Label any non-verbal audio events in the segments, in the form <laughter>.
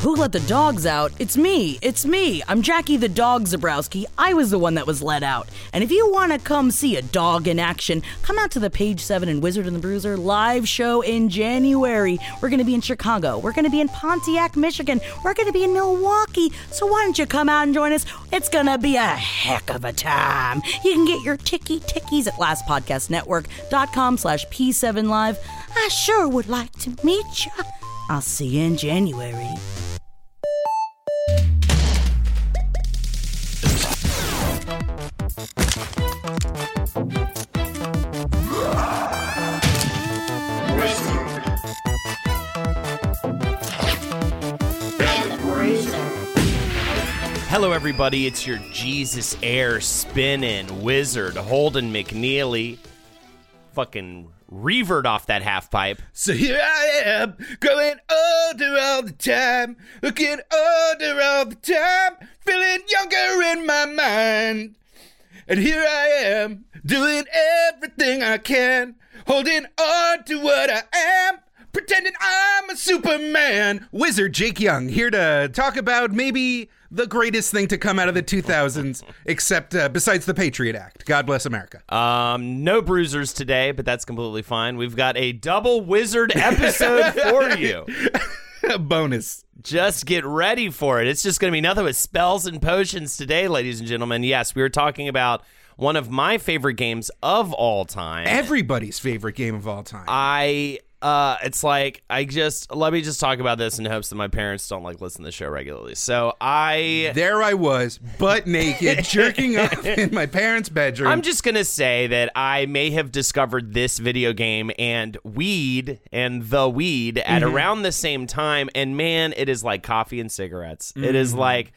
Who let the dogs out? It's me. It's me. I'm Jackie the Dog Zebrowski. I was the one that was let out. And if you want to come see a dog in action, come out to the Page 7 and Wizard and the Bruiser live show in January. We're going to be in Chicago. We're going to be in Pontiac, Michigan. We're going to be in Milwaukee. So why don't you come out and join us? It's going to be a heck of a time. You can get your ticky tickies at lastpodcastnetwork.com slash P7 Live. I sure would like to meet you. I'll see you in January. Hello, everybody. It's your Jesus Air spinning wizard, Holden McNeely. Fucking revered off that half pipe. So here I am, growing older all the time, looking older all the time, feeling younger in my mind. And here I am, doing everything I can, holding on to what I am, pretending I'm a Superman. Wizard Jake Young here to talk about maybe the greatest thing to come out of the 2000s, except uh, besides the Patriot Act. God bless America. Um, no bruisers today, but that's completely fine. We've got a double wizard episode for <laughs> you. Bonus. Just get ready for it. It's just going to be nothing but spells and potions today, ladies and gentlemen. Yes, we were talking about one of my favorite games of all time. Everybody's favorite game of all time. I uh it's like I just let me just talk about this in hopes that my parents don't like listen to the show regularly. So I there I was, butt naked, <laughs> jerking off in my parents' bedroom. I'm just gonna say that I may have discovered this video game and weed and the weed at Mm-hmm. around the same time, and man, it is like coffee and cigarettes. It is Mm-hmm. like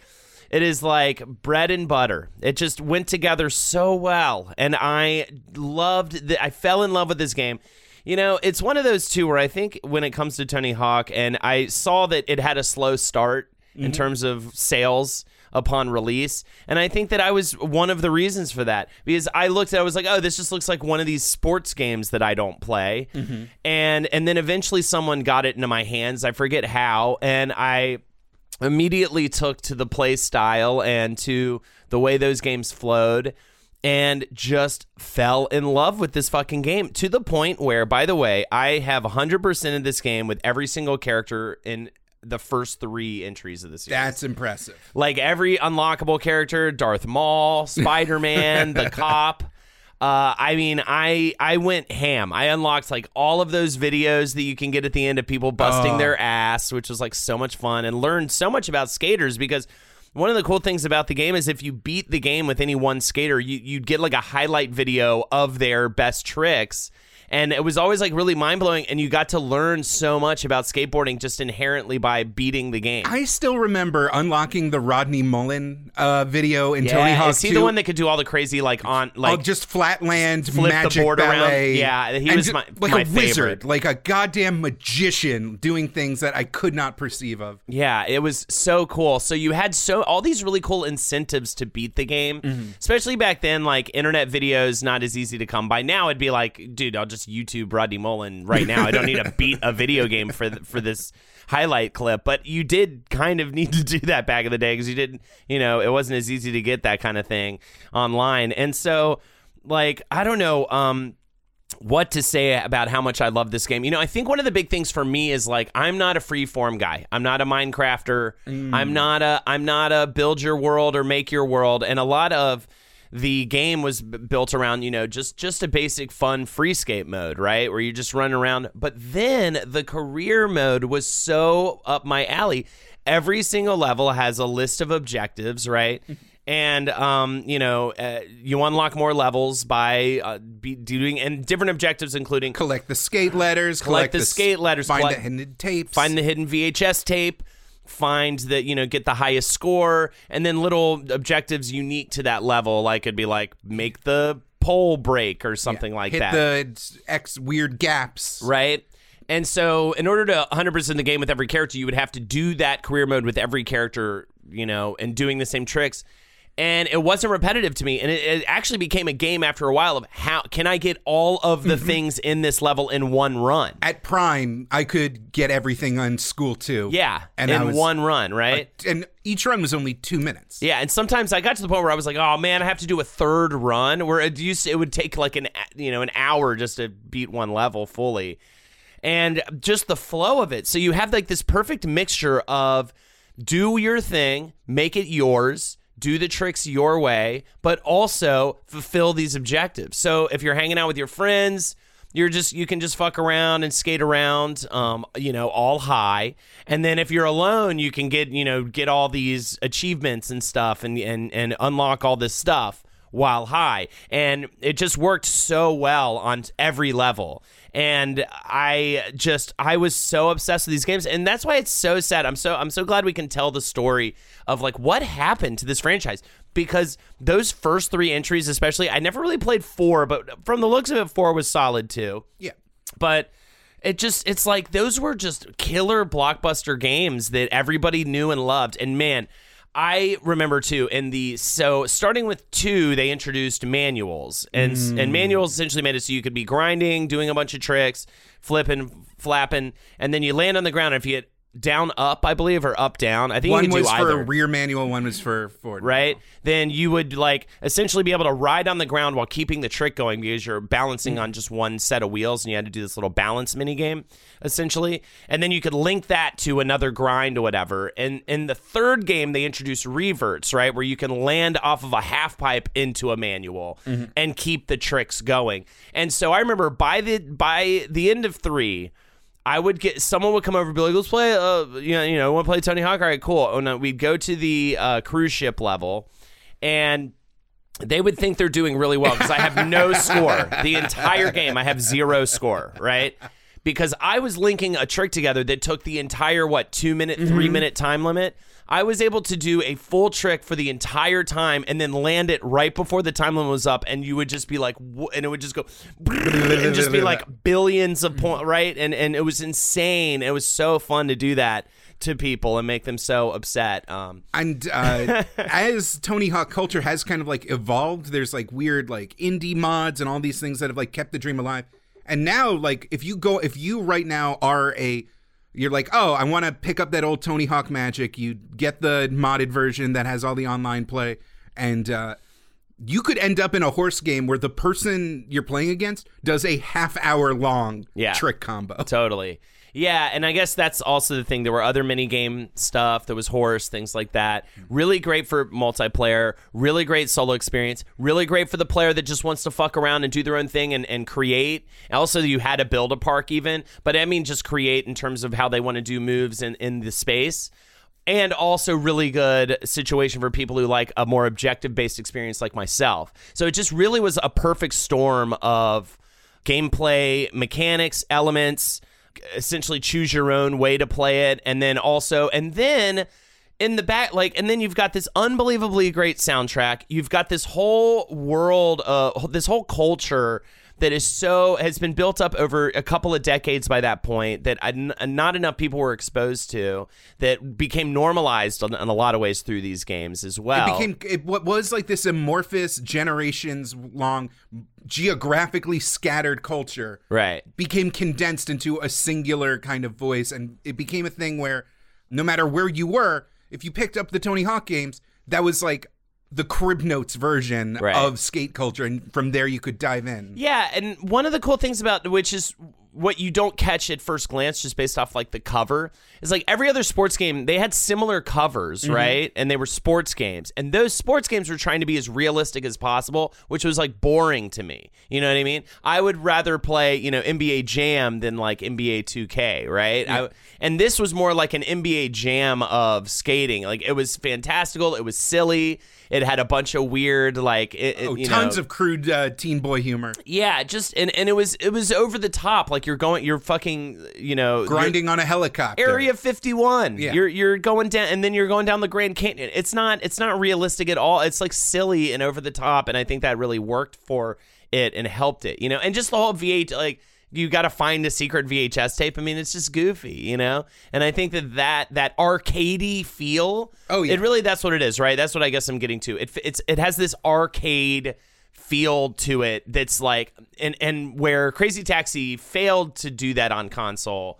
it is like bread and butter. It just went together so well, and I loved that. I fell in love with this game. You know, it's one of those two where I think when it comes to Tony Hawk, and I saw that it had a slow start in mm-hmm. terms of sales upon release. And I think that I was one of the reasons for that because I looked at it, I was like, oh, this just looks like one of these sports games that I don't play. Mm-hmm. And and then eventually someone got it into my hands. I forget how, and I immediately took to the play style and to the way those games flowed and just fell in love with this fucking game to the point where by the way i have 100% of this game with every single character in the first three entries of the series That's impressive. like every unlockable character darth maul <laughs> spider-man the cop uh, I mean, I I went ham. I unlocked like all of those videos that you can get at the end of people busting Oh. their ass, which was like so much fun, and learned so much about skaters because one of the cool things about the game is if you beat the game with any one skater, you you'd get like a highlight video of their best tricks. And it was always like really mind blowing, and you got to learn so much about skateboarding just inherently by beating the game. I still remember unlocking the Rodney Mullen uh, video in Tony Yeah, Hawk is he 2. the one that could do all the crazy like on like oh, just flatland flip the magic board around? Yeah, he And was ju- my- like my a wizard, favorite. like a goddamn magician doing things that I could not perceive of. Yeah, it was so cool. So you had so all these really cool incentives to beat the game, Mm-hmm. especially back then. Like internet videos, not as easy to come by. Now it'd be like, dude, I'll just YouTube Rodney Mullen right now. I don't need to <laughs> beat a video game for th- for this highlight clip. But you did kind of need to do that back in the day because you didn't, you know, it wasn't as easy to get that kind of thing online. And so, like, I don't know. Um, what to say about how much I love this game. You know, I think one of the big things for me is like I'm not a free form guy. I'm not a Minecrafter. I'm not a I'm not a build your world or make your world. And a lot of the game was b- built around, you know, just just a basic fun freescape mode, right? Where you just run around. But then the career mode was so up my alley. Every single level has a list of objectives, right? <laughs> and um, you know, uh, you unlock more levels by uh, be doing and different objectives, including Collect the skate letters. Collect the s- skate letters, Find collect- the hidden tapes. find the hidden VHS tape, find that you know get the highest score, and then little objectives unique to that level. Like it'd be like make the pole break or something like hit that, the X weird gaps. right? And so, in order to 100% the game with every character, you would have to do that career mode with every character, you know, and doing the same tricks. And it wasn't repetitive to me, and it, it actually became a game after a while of how can I get all of the mm-hmm. things in this level in one run? At Prime, I could get everything on school too. Yeah, and in was, one run, right? and each run was only two minutes. Yeah, and sometimes I got to the point where I was like, "Oh man, I have to do a third run." Where it used it would take like an you know an hour just to beat one level fully, and just the flow of it. So you have like this perfect mixture of do your thing, make it yours, do the tricks your way, but also fulfill these objectives. So if you're hanging out with your friends, you're just you can just fuck around and skate around um you know all high. And then if you're alone you can get you know get all these achievements and stuff and and and unlock all this stuff while high. And it just worked so well on every level and i just i was so obsessed with these games. And that's why it's so sad. I'm so i'm so glad we can tell the story of like what happened to this franchise. Because those first three entries especially i never really played four but from the looks of it four was solid too. Yeah. but it just it's like those were just killer blockbuster games that everybody knew and loved. And man I remember too in the so starting with two they introduced manuals. And and mm. manuals essentially made it so you could be grinding doing a bunch of tricks flipping flapping and then you land on the ground. And if you hit down up I believe or up down I think One was for either rear manual, one was for forward. right? Then you would like essentially be able to ride on the ground while keeping the trick going because you're balancing on just one set of wheels and you had to do this little balance mini game essentially. And then you could link that to another grind or whatever. And in the third game they introduced reverts, right? Where you can land off of a half pipe into a manual mm-hmm. and keep the tricks going. And so I remember by the by the end of 3 I would get someone would come over and be like, "Let's play, uh, you know, you know, want to play Tony Hawk? All right, cool." Oh no, we'd go to the uh, cruise ship level, and they would think they're doing really well because I have no <laughs> score the entire game. I have zero score, right? Because I was linking a trick together that took the entire what two minute, three minute time limit. I was able to do a full trick for the entire time and then land it right before the time limit was up, and you would just be like, and it would just go, and just be like billions of points, right? And and it was insane. It was so fun to do that to people and make them so upset. Um, And uh, <laughs> as Tony Hawk culture has kind of like evolved, there's like weird like indie mods and all these things that have like kept the dream alive. And now, like, if you go, if you right now are a, you're like, oh, I want to pick up that old Tony Hawk magic. You get the modded version that has all the online play, and uh, you could end up in a horse game where the person you're playing against does a half hour long Yeah. trick combo. Totally. Yeah, and I guess that's also the thing. There were other mini game stuff. There was horse, things like that. Mm-hmm. Really great for multiplayer. Really great solo experience. Really great for the player that just wants to fuck around and do their own thing and, and create. Also, you had to build a park even, but I mean just create in terms of how they want to do moves in, in the space. And also really good situation for people who like a more objective based experience like myself. So it just really was a perfect storm of gameplay, mechanics, elements, essentially choose your own way to play it. And then also and then in the back like and then you've got this unbelievably great soundtrack. You've got this whole world uh this whole culture that is so has been built up over a couple of decades by that point that I- not enough people were exposed to that became normalized in, in a lot of ways through these games as well It became it, what was like this amorphous, generations long, geographically scattered culture. right Became condensed into a singular kind of voice, and it became a thing where no matter where you were, if you picked up the Tony Hawk games, that was like the crib notes version Right. of skate culture, and from there you could dive in. Yeah, and one of the cool things about which is what you don't catch at first glance just based off like the cover is like every other sports game they had similar covers mm-hmm. right? And they were sports games. And those sports games were trying to be as realistic as possible which was like boring to me. You know what i mean? I would rather play you know nba jam than like nba 2k right? I, and this was more like an nba jam of skating. Like it was fantastical it was silly it had a bunch of weird like it, it- Oh, tons know, of crude uh, teen boy humor. yeah, just and and it was it was over the top. Like you're going, you're fucking, you know, Grinding on a helicopter. Area 51. Yeah. You're you're going down, and then you're going down the Grand Canyon. It's not it's not realistic at all. It's like silly and over the top, and I think that really worked for it and helped it. You know, and just the whole V8 like. You got to find a secret VHS tape. I mean, it's just goofy, you know. And I think that that that arcadey feel. Oh, yeah. It really that's what it is, right? That's what I guess I'm getting to. It it's it has this arcade feel to it that's like and and where Crazy Taxi failed to do that on console.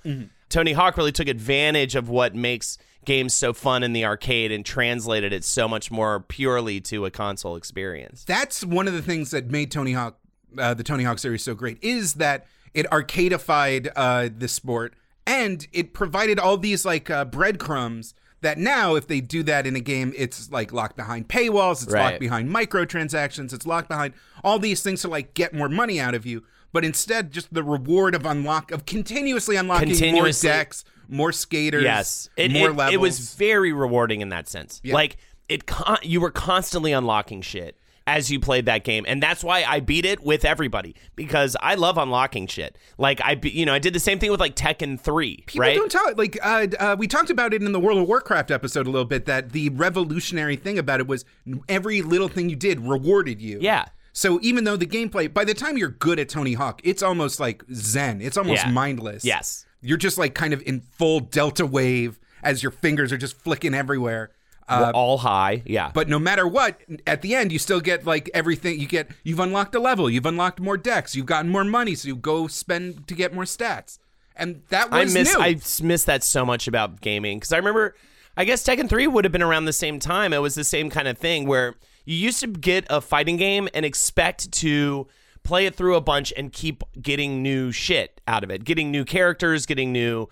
Tony Hawk really took advantage of what makes games so fun in the arcade and translated it so much more purely to a console experience. That's one of the things that made Tony Hawk, uh, the Tony Hawk series, so great. Is that it arcadified uh, the sport and it provided all these like uh, breadcrumbs that now, if they do that in a game, it's like locked behind paywalls, it's Right. locked behind microtransactions, it's locked behind all these things to like get more money out of you. But instead, just the reward of unlock of continuously unlocking Continuously- more decks, more skaters, Yes, it, more it, levels. it was very rewarding in that sense. Yeah. Like it, con- you were constantly unlocking shit as you played that game, and that's why I beat it with everybody because I love unlocking shit. Like I, be- you know, I did the same thing with like Tekken Three, People right? don't talk like uh, uh, we talked about it in the World of Warcraft episode a little bit. That the revolutionary thing about it was every little thing you did rewarded you. Yeah. So even though the gameplay, by the time you're good at Tony Hawk, it's almost like Zen. It's almost Yeah. mindless. Yes. You're just like kind of in full delta wave as your fingers are just flicking everywhere. Uh, all high, yeah. but no matter what, at the end you still get like everything. You get you've unlocked a level, you've unlocked more decks, you've gotten more money, so you go spend to get more stats. And that I was miss new. I miss that so much about gaming because I remember I guess Tekken 3 would have been around the same time. It was the same kind of thing where you used to get a fighting game and expect to play it through a bunch and keep getting new shit out of it, getting new characters, getting new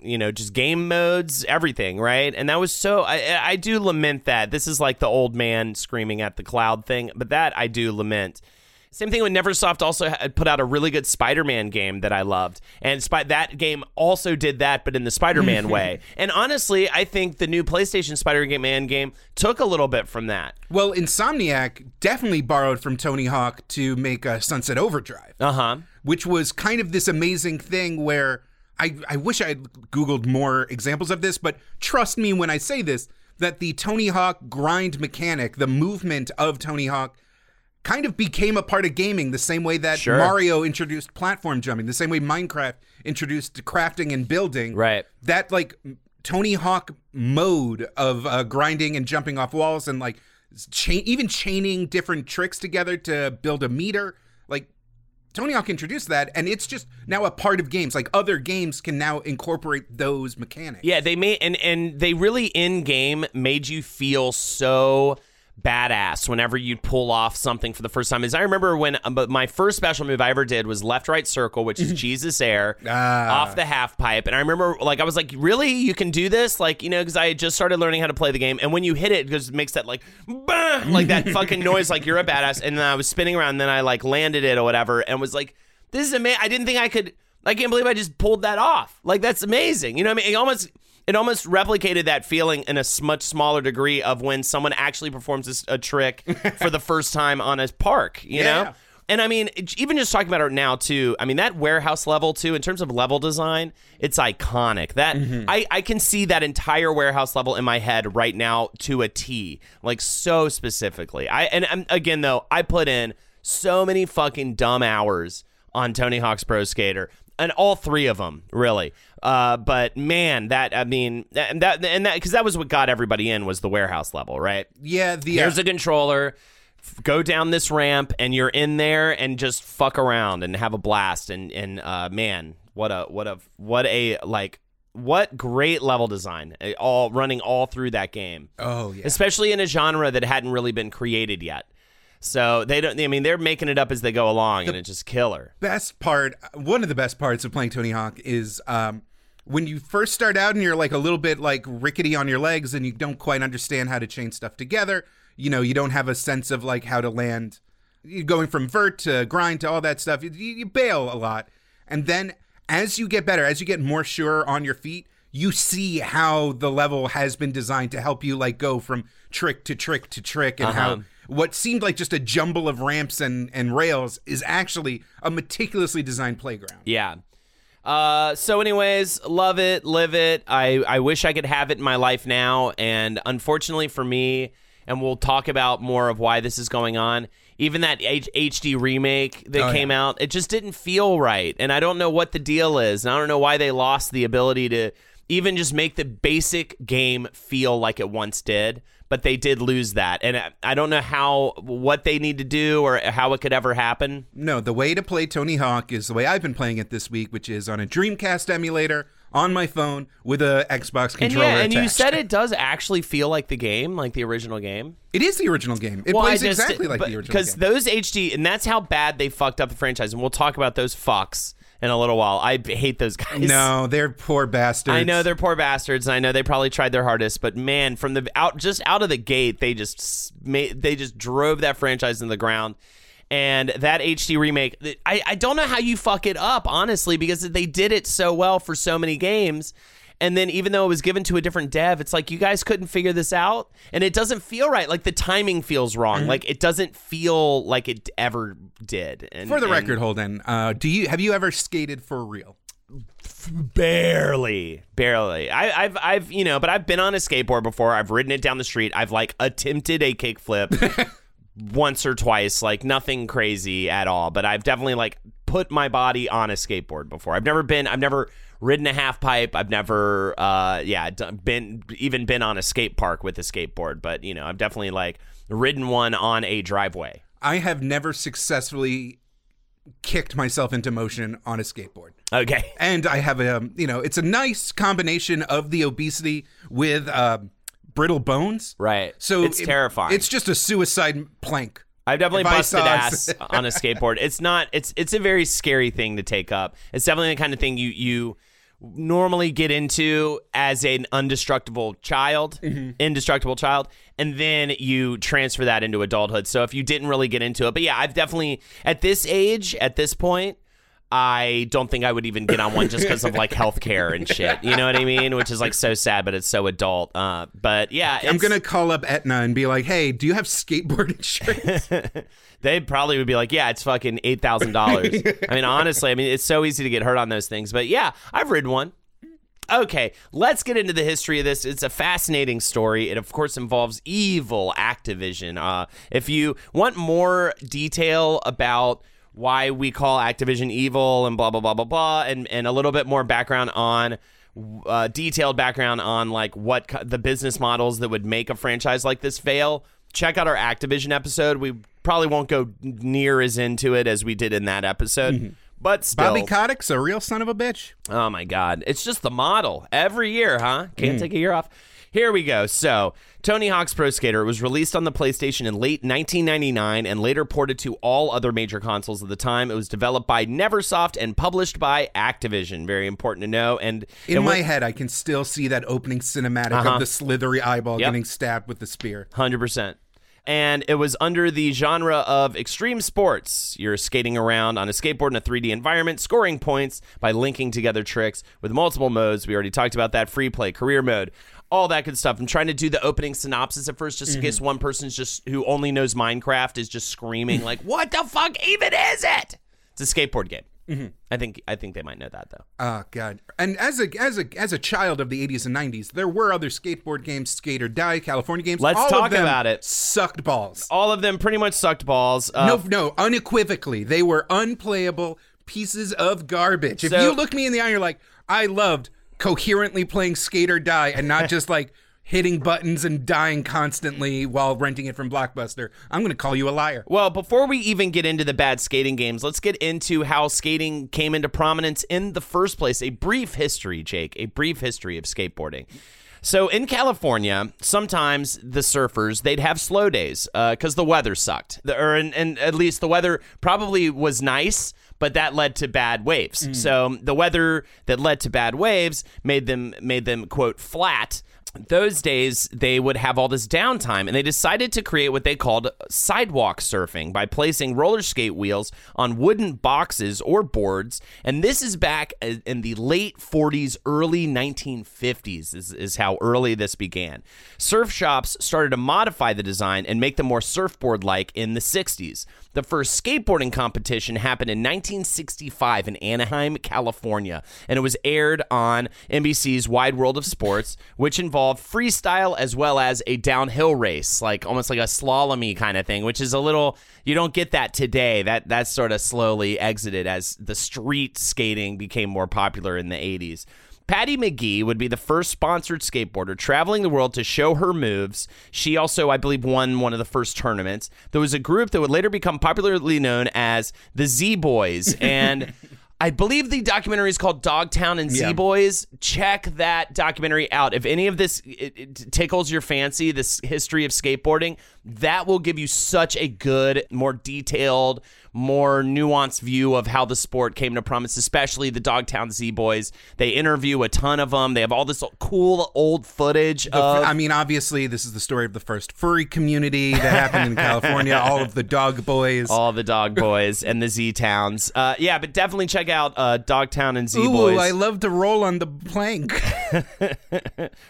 you know just game modes everything right and that was so I, I do lament that this is like the old man screaming at the cloud thing but that i do lament same thing with Neversoft also put out a really good Spider-Man game that I loved, and that game also did that, but in the Spider-Man <laughs> way. And honestly, I think the new PlayStation Spider-Man game took a little bit from that. Well, Insomniac definitely borrowed from Tony Hawk to make uh, Sunset Overdrive, Uh huh. which was kind of this amazing thing where I, I wish I had Googled more examples of this, but trust me when I say this that the Tony Hawk grind mechanic, the movement of Tony Hawk, kind of became a part of gaming the same way that Sure. Mario introduced platform jumping, the same way Minecraft introduced crafting and building. Right. That like Tony Hawk mode of uh, grinding and jumping off walls and like chain, even chaining different tricks together to build a meter. Tony Hawk introduced that, and it's just now a part of games. Like other games can now incorporate those mechanics. Yeah, they made and and they really in game made you feel so badass whenever you'd pull off something for the first time. As I remember when um, but my first special move I ever did was left right circle, which is <laughs> Jesus air Ah. off the half pipe. And I remember like I was like, really, you can do this? Like you know, because I had just started learning how to play the game, and when you hit it, it makes that like bah! like that fucking <laughs> noise, like you're a badass. And then I was spinning around, and then I like landed it or whatever, and was like, this is amazing. I didn't think I could. I can't believe I just pulled that off. Like that's amazing. You know what I mean? It almost it almost replicated that feeling in a much smaller degree of when someone actually performs this, a trick <laughs> for the first time on a park. You Yeah. know. And I mean, even just talking about it now too. I mean, that warehouse level too, in terms of level design, it's iconic. That mm-hmm. I, I can see that entire warehouse level in my head right now to a T, like so specifically. I and, and again though, I put in so many fucking dumb hours on Tony Hawk's Pro Skater, and all three of them really. Uh, but man, that I mean, and that and that because that was what got everybody in was the warehouse level, right? Yeah, the uh, a controller. Go down this ramp, and you're in there, and just fuck around and have a blast. And and uh, man, what a what a what a like what great level design, uh, all running all through that game. Oh yeah. especially in a genre that hadn't really been created yet. So they don't. I mean, they're making it up as they go along, and it's just killer. best part, one of the best parts of playing Tony Hawk is um, when you first start out and you're like a little bit like rickety on your legs and you don't quite understand how to chain stuff together. You know, you don't have a sense of like how to land. You're going from vert to grind to all that stuff. You, you bail a lot, and then as you get better, as you get more sure on your feet, you see how the level has been designed to help you like go from trick to trick to trick, and how Uh-huh. What seemed like just a jumble of ramps and, and rails is actually a meticulously designed playground. Yeah. Uh, so, anyways, love it, live it. I, I wish I could have it in my life now. And unfortunately for me, and we'll talk about more of why this is going on, even that H- HD remake that Oh, came out, it just didn't feel right. And I don't know what the deal is. And I don't know why they lost the ability to even just make the basic game feel like it once did. But they did lose that. And I, don't know how, what they need to do or how it could ever happen. No, the way to play Tony Hawk is the way I've been playing it this week, which is on a Dreamcast emulator on my phone with a Xbox And controller. yeah, and you said it does actually feel like the game, like the original game. It is the original game. It Well, plays just- exactly like the original Because those HD, and that's how bad they fucked up the franchise. And we'll talk about those fucks in a little while. I hate those guys. no, <laughs> they're poor bastards. I know they're poor bastards, and I know they probably tried their hardest, but man, from the out just out of the gate, they just made they just drove that franchise in the ground. And that HD remake, I, I don't know how you fuck it up, honestly, because they did it so well for so many games. And then even though it was given to a different dev, it's like you guys couldn't figure this out, and it doesn't feel right. Like the timing feels wrong. Mm-hmm. Like it doesn't feel like it ever did. And, For the and record, Holden, uh, do you have you ever skated for real? barely barely I, i've i've you know but i've been on a skateboard before i've ridden it down the street i've like attempted a kickflip <laughs> once or twice like nothing crazy at all but i've definitely like put my body on a skateboard before i've never been i've never ridden a half pipe i've never uh yeah been even been on a skate park with a skateboard but you know i've definitely like ridden one on a driveway I have never successfully kicked myself into motion on a skateboard. okay <laughs> and I have a you know it's a nice combination of the obesity with uh, brittle bones. Right. So It's it- terrifying. It's just a suicide plank. I've definitely If busted ass <laughs> on a skateboard. It's not. It's it's a very scary thing to take up. It's definitely the kind of thing you you normally get into as an indestructible child, Mm-hmm. indestructible child, and then you transfer that into adulthood. So if you didn't really get into it, but yeah, I've definitely at this age, at this point. I don't think I would even get on one just because of like healthcare and shit. You know what I mean? Which is like so sad, but it's so adult. Uh, but yeah, I'm gonna call up Aetna and be like, "Hey, do you have skateboard insurance?" <laughs> they probably would be like, yeah, it's fucking eight thousand dollars. I mean, honestly, I mean, it's so easy to get hurt on those things. But yeah, I've ridden one. Okay, let's get into the history of this. It's a fascinating story. It, of course, involves evil Activision. Uh, if you want more detail about why we call Activision evil and blah blah blah blah blah, and and a little bit more background on uh, detailed background on like what co- the business models that would make a franchise like this fail. Check out our Activision episode. We probably won't go near as into it as we did in that episode, but still, Bobby Kotick's a real son of a bitch. Oh my God. It's just the model every year, huh? Can't take a year off. Here we go. So, Tony Hawk's Pro Skater was released on the PlayStation in late 1999 and later ported to all other major consoles of the time. It was developed by Neversoft and published by Activision. Very important to know. And In my went- head, I can still see that opening cinematic Uh-huh. of the slithery eyeball Yep. getting stabbed with the spear. 100%. And it was under the genre of extreme sports. You're skating around on a skateboard in a 3D environment, scoring points by linking together tricks with multiple modes. We already talked about that free play, career mode, all that good stuff. I'm trying to do the opening synopsis at first just in case one person's just who only knows Minecraft is just screaming like, <laughs> "What the fuck even is it?" It's a skateboard game. I think I think they might know that though. Oh god! And as a as a as a child of the 80s and 90s, there were other skateboard games, Skate or Die, California games. Let's All of talk them about it. Sucked balls. All of them pretty much sucked balls. Uh, no, no, unequivocally, they were unplayable pieces of garbage. If So- you look me in the eye, you're like, I loved coherently playing Skate or Die, and not <laughs> just like, hitting buttons and dying constantly while renting it from Blockbuster, I'm going to call you a liar. Well, before we even get into the bad skating games, let's get into how skating came into prominence in the first place. A brief history, Jake, a brief history of skateboarding. So in California, sometimes the surfers they'd have slow days uh, because the weather sucked, The- or and, and at least the weather probably was nice, but that led to bad waves. Mm. So the weather that led to bad waves made them made them quote flat those days they would have all this downtime and they decided to create what they called sidewalk surfing by placing roller skate wheels on wooden boxes or boards. And this is back in the late 40s early 1950s is, is how early this began. Surf shops started to modify the design and make them more surfboard like in the 60s the first skateboarding competition happened in 1965 in Anaheim, California, and it was aired on NBC's Wide World of Sports, which involved freestyle as well as a downhill race, like almost like a slalomy kind of thing, which is a little you don't get that today. That that sort of slowly exited as the street skating became more popular in the 80s. Patti McGee would be the first sponsored skateboarder traveling the world to show her moves. She also, I believe, won one of the first tournaments. There was a group that would later become popularly known as the Z Boys. And <laughs> I believe the documentary is called Dogtown and Z Yeah. Boys. Check that documentary out. If any of this it, it tickles your fancy, this history of skateboarding, that will give you such a good, more detailed, more nuanced view of how the sport came to promise, especially the Dogtown Z Boys. They interview a ton of them. They have all this cool old footage of. I mean, obviously, this is the story of the first furry community that happened in <laughs> California. All of the dog boys. all the dog boys and the Z Towns. Uh, yeah, but definitely check out uh, Dogtown and Z Ooh, Boys. I love to roll on the plank. <laughs>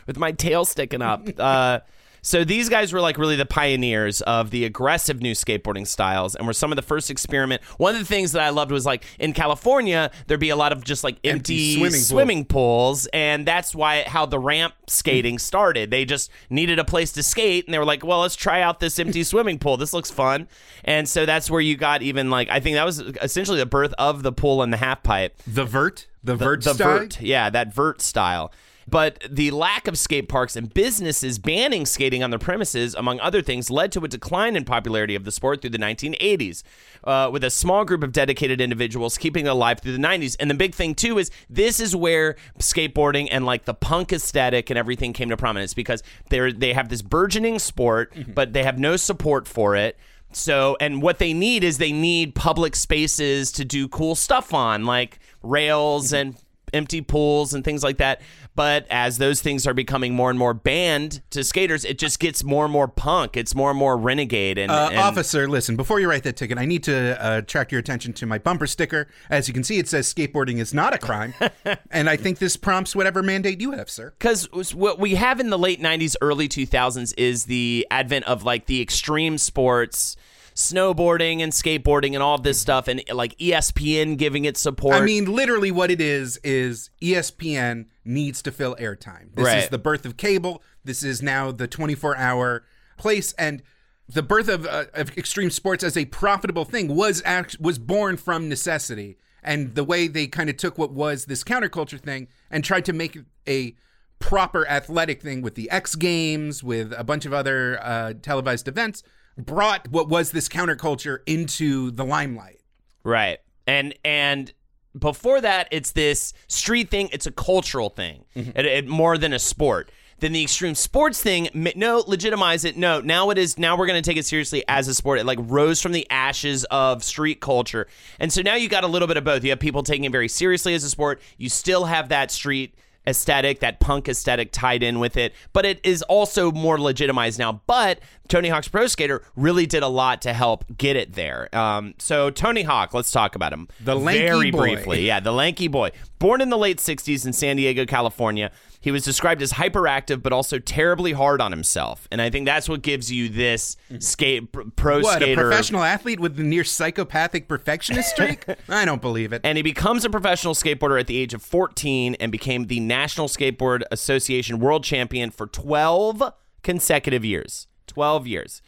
with my tail sticking up. Uh, so these guys were like really the pioneers of the aggressive new skateboarding styles and were some of the first experiment. One of the things that I loved was like in California there'd be a lot of just like empty, Empty swimming swimming, pools and that's why how the ramp skating started. They just needed a place to skate and they were like, "Well, let's try out this empty <laughs> swimming pool. This looks fun." And so that's where you got even like I think that was essentially the birth of the pool and the half pipe the vert, the, vert the style. vert, yeah, that vert style. But the lack of skate parks and businesses banning skating on their premises, among other things, led to a decline in popularity of the sport through the 1980s, uh, with a small group of dedicated individuals keeping it alive through the 90s. And the big thing, too, is this is where skateboarding and like the punk aesthetic and everything came to prominence because they're, they have this burgeoning sport, but they have no support for it. So, and what they need is they need public spaces to do cool stuff on, like rails and empty pools and things like that. But as those things are becoming more and more banned to skaters, it just gets more and more punk. It's more and more renegade. And, Uh, and officer, listen, before you write that ticket, I need to uh, attract your attention to my bumper sticker. As you can see, it says skateboarding is not a crime. <laughs> and I think this prompts whatever mandate you have, sir. because what we have in the late 90s early 2000s is the advent of like the extreme sports snowboarding and skateboarding and all this stuff and like espn giving it support I mean, literally, what it is is ESPN needs to fill airtime. This is the birth of cable. This is now the 24 hour place, and the birth of, uh, of extreme sports as a profitable thing was act- was born from necessity. And the way they kind of took what was this counterculture thing and tried to make a proper athletic thing with the X Games, with a bunch of other uh, televised events, brought what was this counterculture into the limelight. Right. And and before that, it's this street thing. It's a cultural thing, mm-hmm. it, it- more than a sport. Then the extreme sports thing, no, legitimize it. No, now it is. Now we're going to take it seriously as a sport. It like rose from the ashes of street culture, and so now you got a little bit of both. You have people taking it very seriously as a sport. You still have that street aesthetic, that punk aesthetic tied in with it, but it is also more legitimized now. But Tony Hawk's Pro Skater really did a lot to help get it there. Um, so Tony Hawk, let's talk about him. The lanky very boy. briefly. Yeah, the lanky boy. Born in the late '60s in San Diego, California, he was described as hyperactive, but also terribly hard on himself. And I think that's what gives you this skate pro What, skater. a professional athlete with the near psychopathic perfectionist streak? <laughs> I don't believe it. And he becomes a professional skateboarder at the age of 14 and became the National Skateboard Association world champion for 12 consecutive years. 12 years.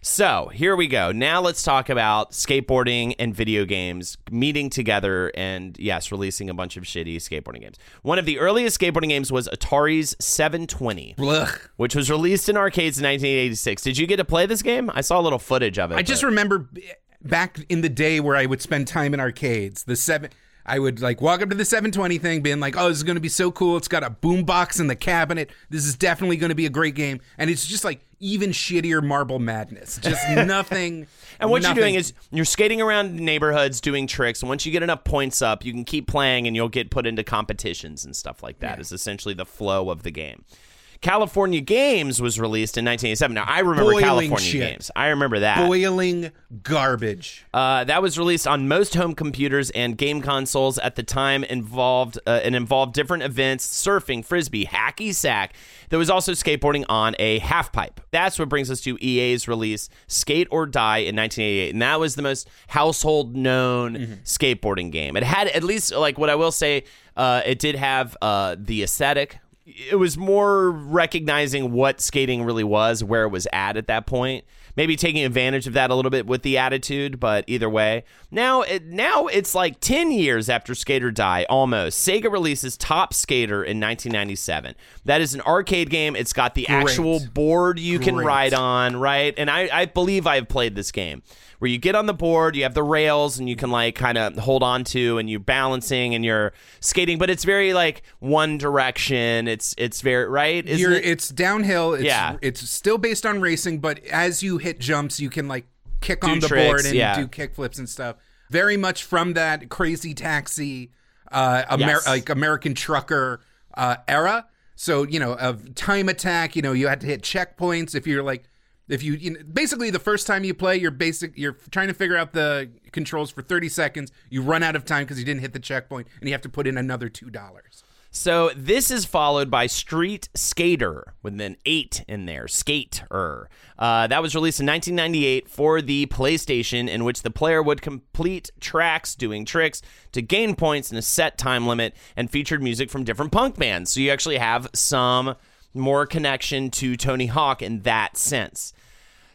So here we go. Now let's talk about skateboarding and video games meeting together and, yes, releasing a bunch of shitty skateboarding games. One of the earliest skateboarding games was Atari's 720, Ugh. which was released in arcades in 1986. Did you get to play this game? I saw a little footage of it. I just but- remember back in the day where I would spend time in arcades. The seven, I would like walk up to the 720 thing, being like, "Oh, this is going to be so cool! It's got a boombox in the cabinet. This is definitely going to be a great game." And it's just like even shittier Marble Madness. Just <laughs> nothing. And what nothing- you're doing is you're skating around neighborhoods doing tricks. And once you get enough points up, you can keep playing and you'll get put into competitions and stuff like that that. Is essentially the flow of the game. California Games was released in 1987. Now I remember Boiling California shit. Games. I remember that. boiling garbage. Uh, that was released on most home computers and game consoles at the time. Involved uh, and involved different events: surfing, frisbee, hacky sack. There was also skateboarding on a half pipe. That's what brings us to EA's release, Skate or Die, in 1988, and that was the most household known skateboarding game. It had at least like what I will say. Uh, it did have uh, the aesthetic. It was more recognizing what skating really was, where it was at at that point maybe taking advantage of that a little bit with the attitude, but either way. Now it now it's like 10 years after Skate or Die almost. Sega releases Top Skater in 1997. That is an arcade game. It's got the actual board you can ride on, right? And I, I believe I've played this game. Where you get on the board, you have the rails, and you can like kind of hold on to, and you're balancing and you're skating, but it's very like one direction. It's it's very right. Isn't You're, it? it's downhill. It's, Yeah. it's still based on racing, but as you hit jumps, you can like kick on the tricks, board and yeah. do kick flips and stuff. Very much from that crazy taxi, uh, Amer- Yes. like American trucker uh, era. So you know, of time attack. You know, you had to hit checkpoints if you're like. If you, you know, basically the first time you play, you're basic, you're trying to figure out the controls for 30 seconds. You run out of time because you didn't hit the checkpoint, and you have to put in another two dollars. So this is followed by Street Skater with an eight in there, Skater. Uh, that was released in 1998 for the PlayStation, in which the player would complete tracks doing tricks to gain points in a set time limit, and featured music from different punk bands. So you actually have some more connection to Tony Hawk in that sense.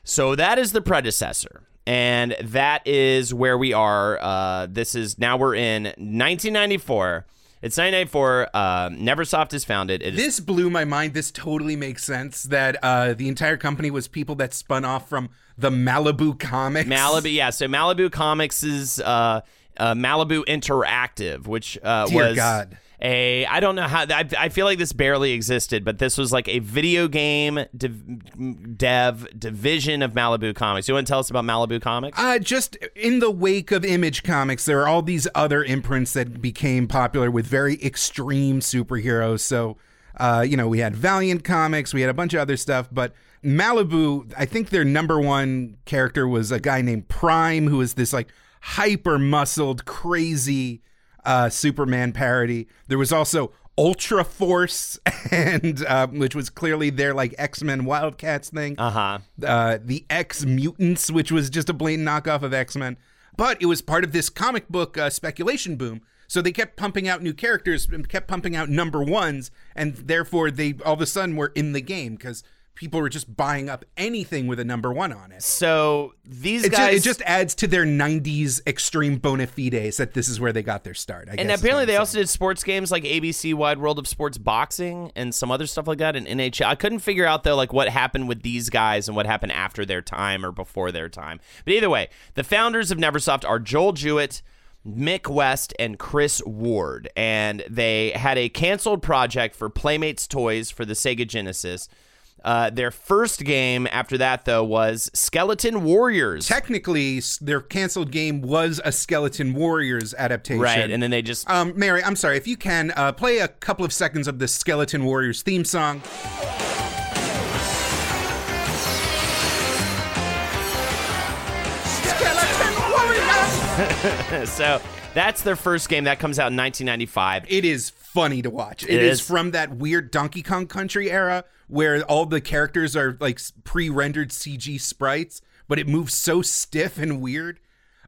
So that is the predecessor. And that is where we are. Uh, this is now we're in 1994. It's 1994. Uh, Neversoft is founded. It is This blew my mind. This totally makes sense that uh, the entire company was people that spun off from the Malibu comics. Malibu. Yeah. So Malibu Comics is uh, uh, Malibu Interactive, which uh, was God. A. I don't know how. I, I feel like this barely existed, but this was like a video game div, dev division of Malibu Comics. You want to tell us about Malibu Comics? Uh, just in the wake of Image Comics, there are all these other imprints that became popular with very extreme superheroes. So, uh, you know, we had Valiant Comics, we had a bunch of other stuff, but Malibu, I think their number one character was a guy named Prime, who was this like hyper muscled, crazy uh, Superman parody. There was also Ultra Force, <laughs> and uh, which was clearly their like X Men Wildcats thing Uh huh. uh, the Ex-Mutants, which was just a blatant knockoff of X Men. But it was part of this comic book uh, speculation boom. So they kept pumping out new characters and kept pumping out number ones, and therefore they all of a sudden were in the game because people were just buying up anything with a number one on it. So these It, guys. it just adds to their '90s extreme bona fides that this is where they got their start. I and apparently they also did sports games like ABC Wide World of Sports Boxing and some other stuff like that in NHL. I couldn't figure out though like what happened with these guys and what happened after their time or before their time. But either way, the founders of Neversoft are Joel Jewett, Mick West, and Chris Ward, and they had a canceled project for Playmates toys for the Sega Genesis. Uh, their first game after that though was Skeleton Warriors. technically their canceled game was a Skeleton Warriors adaptation. Right, and then they just Um, Mary, I'm sorry. If you can, uh, play a couple of seconds of the Skeleton Warriors theme song. Skeleton Warriors! <laughs> so that's their first game that comes out in 1995. It is funny to watch. It it is. is. from that weird Donkey Kong Country era where all the characters are like pre rendered CG sprites, but it moves so stiff and weird.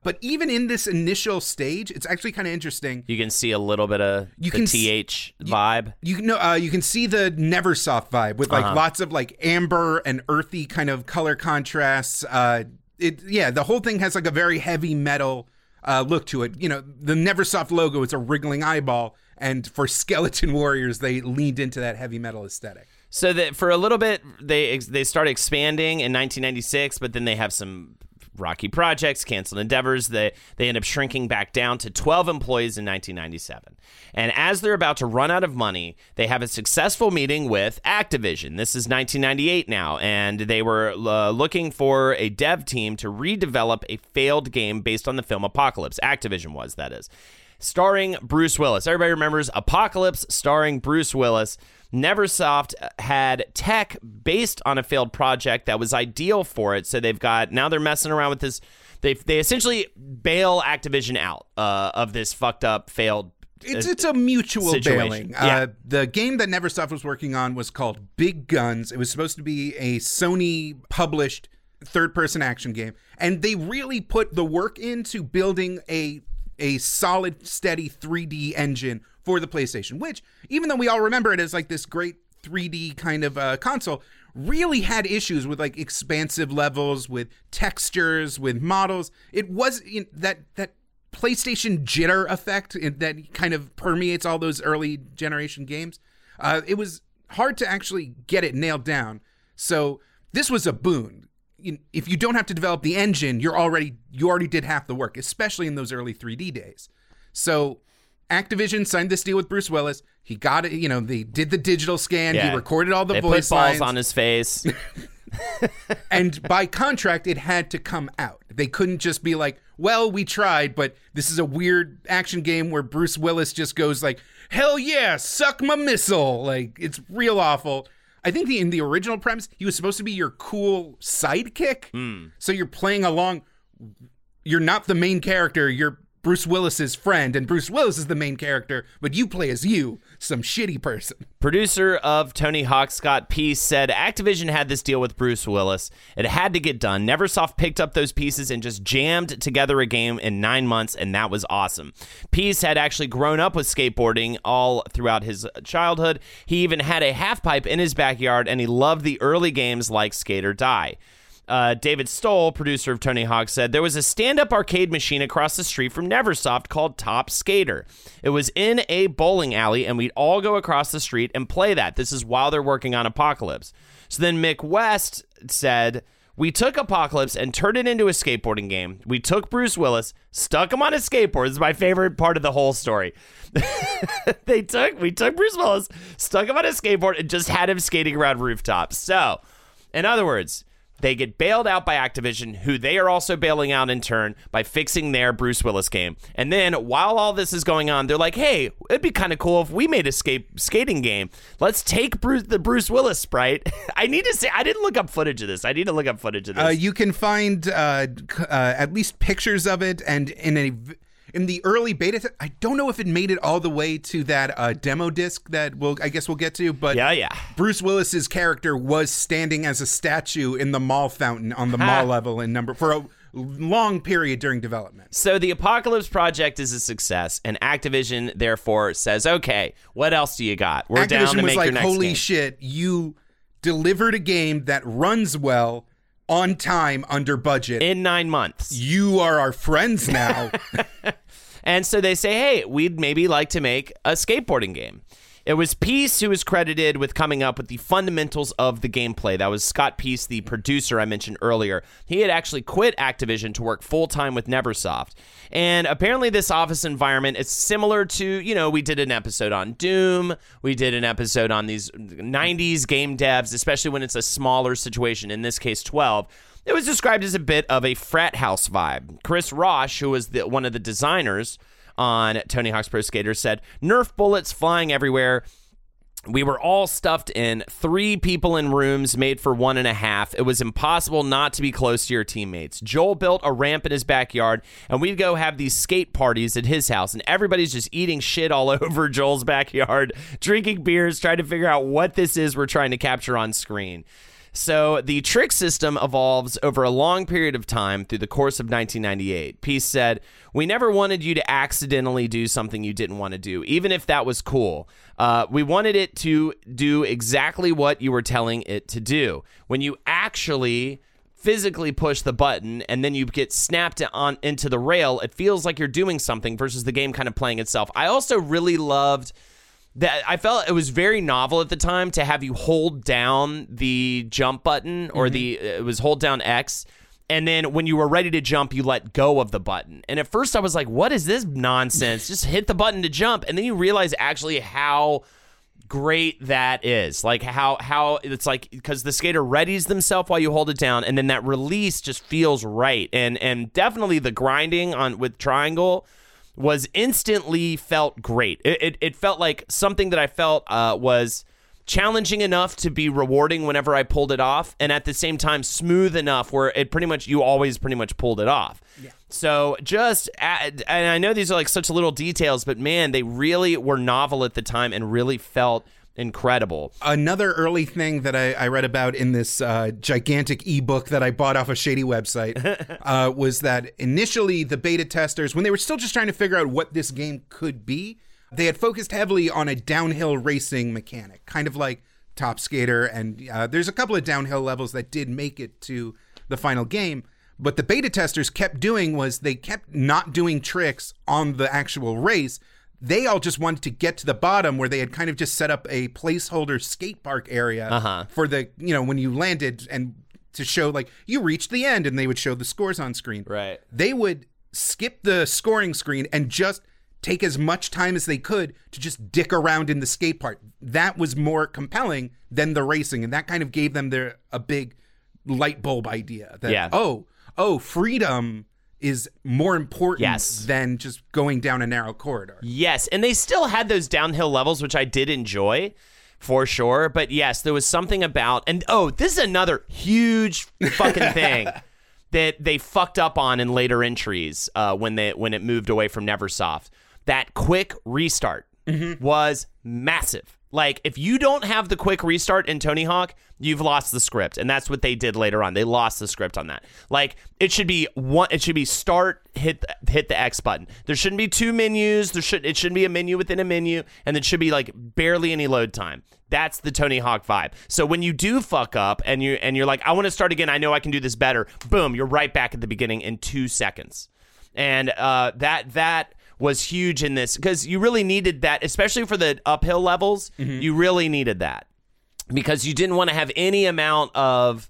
But even in this initial stage, it's actually kind of interesting. You can see a little bit of You the can th vibe. You know, uh, you can see the Neversoft vibe with like Uh-huh. lots of like amber and earthy kind of color contrasts. Uh, it yeah, the whole thing has like a very heavy metal uh, look to it. You know, the Neversoft logo is a wriggling eyeball, and for Skeleton <laughs> Warriors, they leaned into that heavy metal aesthetic. So that for a little bit they they start expanding in 1996, but then they have some rocky projects, canceled endeavors. They they end up shrinking back down to 12 employees in 1997. And as they're about to run out of money, they have a successful meeting with Activision. This is 1998 now, and they were uh, looking for a dev team to redevelop a failed game based on the film Apocalypse. Activision was that is starring Bruce Willis. Everybody remembers Apocalypse starring Bruce Willis. Neversoft had tech based on a failed project that was ideal for it. So they've got now they're messing around with this. They they essentially bail Activision out uh, of this fucked up failed. It's uh, it's a mutual situation. bailing. Yeah. Uh, the game that Neversoft was working on was called Big Guns. It was supposed to be a Sony published third person action game, and they really put the work into building a a solid, steady 3D engine for the PlayStation. Which, even though we all remember it as like this great 3D kind of uh, console, really had issues with like expansive levels, with textures, with models. It was that that PlayStation jitter effect that kind of permeates all those early generation games. Uh, it was hard to actually get it nailed down. So this was a boon. If you don't have to develop the engine, you're already you already did half the work, especially in those early 3D days. So Activision signed this deal with Bruce Willis. He got it. You know, they did the digital scan. Yeah. He recorded all the they voice put balls lines on his face. <laughs> <laughs> and by contract it had to come out they couldn't just be like well we tried but this is a weird action game where bruce willis just goes like hell yeah suck my missile like it's real awful i think the, in the original premise he was supposed to be your cool sidekick. Hmm. So you're playing along you're not the main character you're bruce willis's friend and bruce willis is the main character but you play as you some shitty person Producer of Tony Hawk, Scott Pease, said Activision had this deal with Bruce Willis. It had to get done. Neversoft picked up those pieces and just jammed together a game in nine months, and that was awesome. Pease had actually grown up with skateboarding all throughout his childhood. He even had a half pipe in his backyard, and he loved the early games like Skate or Die. Uh, David Stoll, producer of Tony Hawk, said there was a stand up arcade machine across the street from Neversoft called Top Skater. It was in a bowling alley, and we'd all go across the street and play that. This is while they're working on Apocalypse. So then Mick West said, We took Apocalypse and turned it into a skateboarding game. We took Bruce Willis, stuck him on a skateboard. This is my favorite part of the whole story. <laughs> they took we took Bruce Willis, stuck him on a skateboard, and just had him skating around rooftops. So, in other words, they get bailed out by Activision, who they are also bailing out in turn by fixing their Bruce Willis game. And then while all this is going on, they're like, "Hey, it'd be kind of cool if we made a skate skating game. Let's take Bruce the Bruce Willis sprite." <laughs> I need to say I didn't look up footage of this. I need to look up footage of this. Uh, you can find uh, uh, at least pictures of it, and in a v- in the early beta, I don't know if it made it all the way to that uh, demo disc that we'll I guess we'll get to. But yeah, yeah. Bruce Willis's character was standing as a statue in the mall fountain on the mall level in number for a long period during development. So the Apocalypse project is a success, and Activision therefore says, "Okay, what else do you got? We're down Activision to was make like, your next "Holy game." shit, you delivered a game that runs well." On time, under budget. in nine months. you are our friends now. <laughs> And so they say, hey, we'd maybe like to make a skateboarding game. It was Pease who was credited with coming up with the fundamentals of the gameplay. That was Scott Pease, the producer I mentioned earlier. He had actually quit Activision to work full time with Neversoft. And apparently, this office environment is similar to, you know, we did an episode on Doom, we did an episode on these 90s game devs, especially when it's a smaller situation, in this case, 12. It was described as a bit of a frat house vibe. Chris Rausch, who was the, one of the designers on Tony Hawk's Pro Skater, said Nerf bullets flying everywhere. We were all stuffed in three people in rooms made for one and a half. It was impossible not to be close to your teammates. Joel built a ramp in his backyard, and we'd go have these skate parties at his house, and everybody's just eating shit all <laughs> over Joel's backyard, drinking beers, trying to figure out what this is we're trying to capture on screen. So the trick system evolves over a long period of time through the course of 1998. Pease said, We never wanted you to accidentally do something you didn't want to do, even if that was cool. Uh, we wanted it to do exactly what you were telling it to do. When you actually physically push the button and then you get snapped on into the rail, it feels like you're doing something versus the game kind of playing itself. I also really loved that I felt it was very novel at the time to have you hold down the jump button or the mm-hmm. it was hold down X and then when you were ready to jump you let go of the button. And at first I was like what is this nonsense? Just hit the button to jump and then you realize actually how great that is. Like how how it's like because the skater readies themselves while you hold it down, and then that release just feels right. And and definitely the grinding on with triangle was instantly felt great. It it, it felt like something that I felt uh, was challenging enough to be rewarding whenever I pulled it off, and at the same time smooth enough where it pretty much you always pretty much pulled it off. Yeah. So just and I know these are like such little details, but man, they really were novel at the time and really felt incredible. Another early thing that I, I read about in this uh, gigantic ebook that I bought off a shady website <laughs> uh, was that initially the beta testers, when they were still just trying to figure out what this game could be, they had focused heavily on a downhill racing mechanic, kind of like Top Skater. And uh, there's a couple of downhill levels that did make it to the final game. But the beta testers kept doing was they kept not doing tricks on the actual race. They all just wanted to get to the bottom where they had kind of just set up a placeholder skate park area Uh-huh. for the, you know, when you landed and to show like you reached the end and they would show the scores on screen. Right. They would skip the scoring screen and just take as much time as they could to just dick around in the skate park. That was more compelling than the racing and that kind of gave them their a big light bulb idea that Yeah. oh, oh, freedom is more important Yes. than just going down a narrow corridor. Yes, and they still had those downhill levels, which I did enjoy for sure. But yes, there was something about, and oh, this is another huge fucking <laughs> thing that they fucked up on in later entries uh, when they when it moved away from NeverSoft. That quick restart was massive. Like if you don't have the quick restart in Tony Hawk, you've lost the script, and that's what they did later on. They lost the script on that. Like it should be one. It should be start hit the, hit the X button. There shouldn't be two menus. There should it shouldn't be a menu within a menu, and it should be like barely any load time. That's the Tony Hawk vibe. So when you do fuck up and you and you're like, I want to start again. I know I can do this better. Boom, you're right back at the beginning in two seconds and uh, that that was huge in this because you really needed that, especially for the uphill levels. Mm-hmm. You really needed that because you didn't want to have any amount of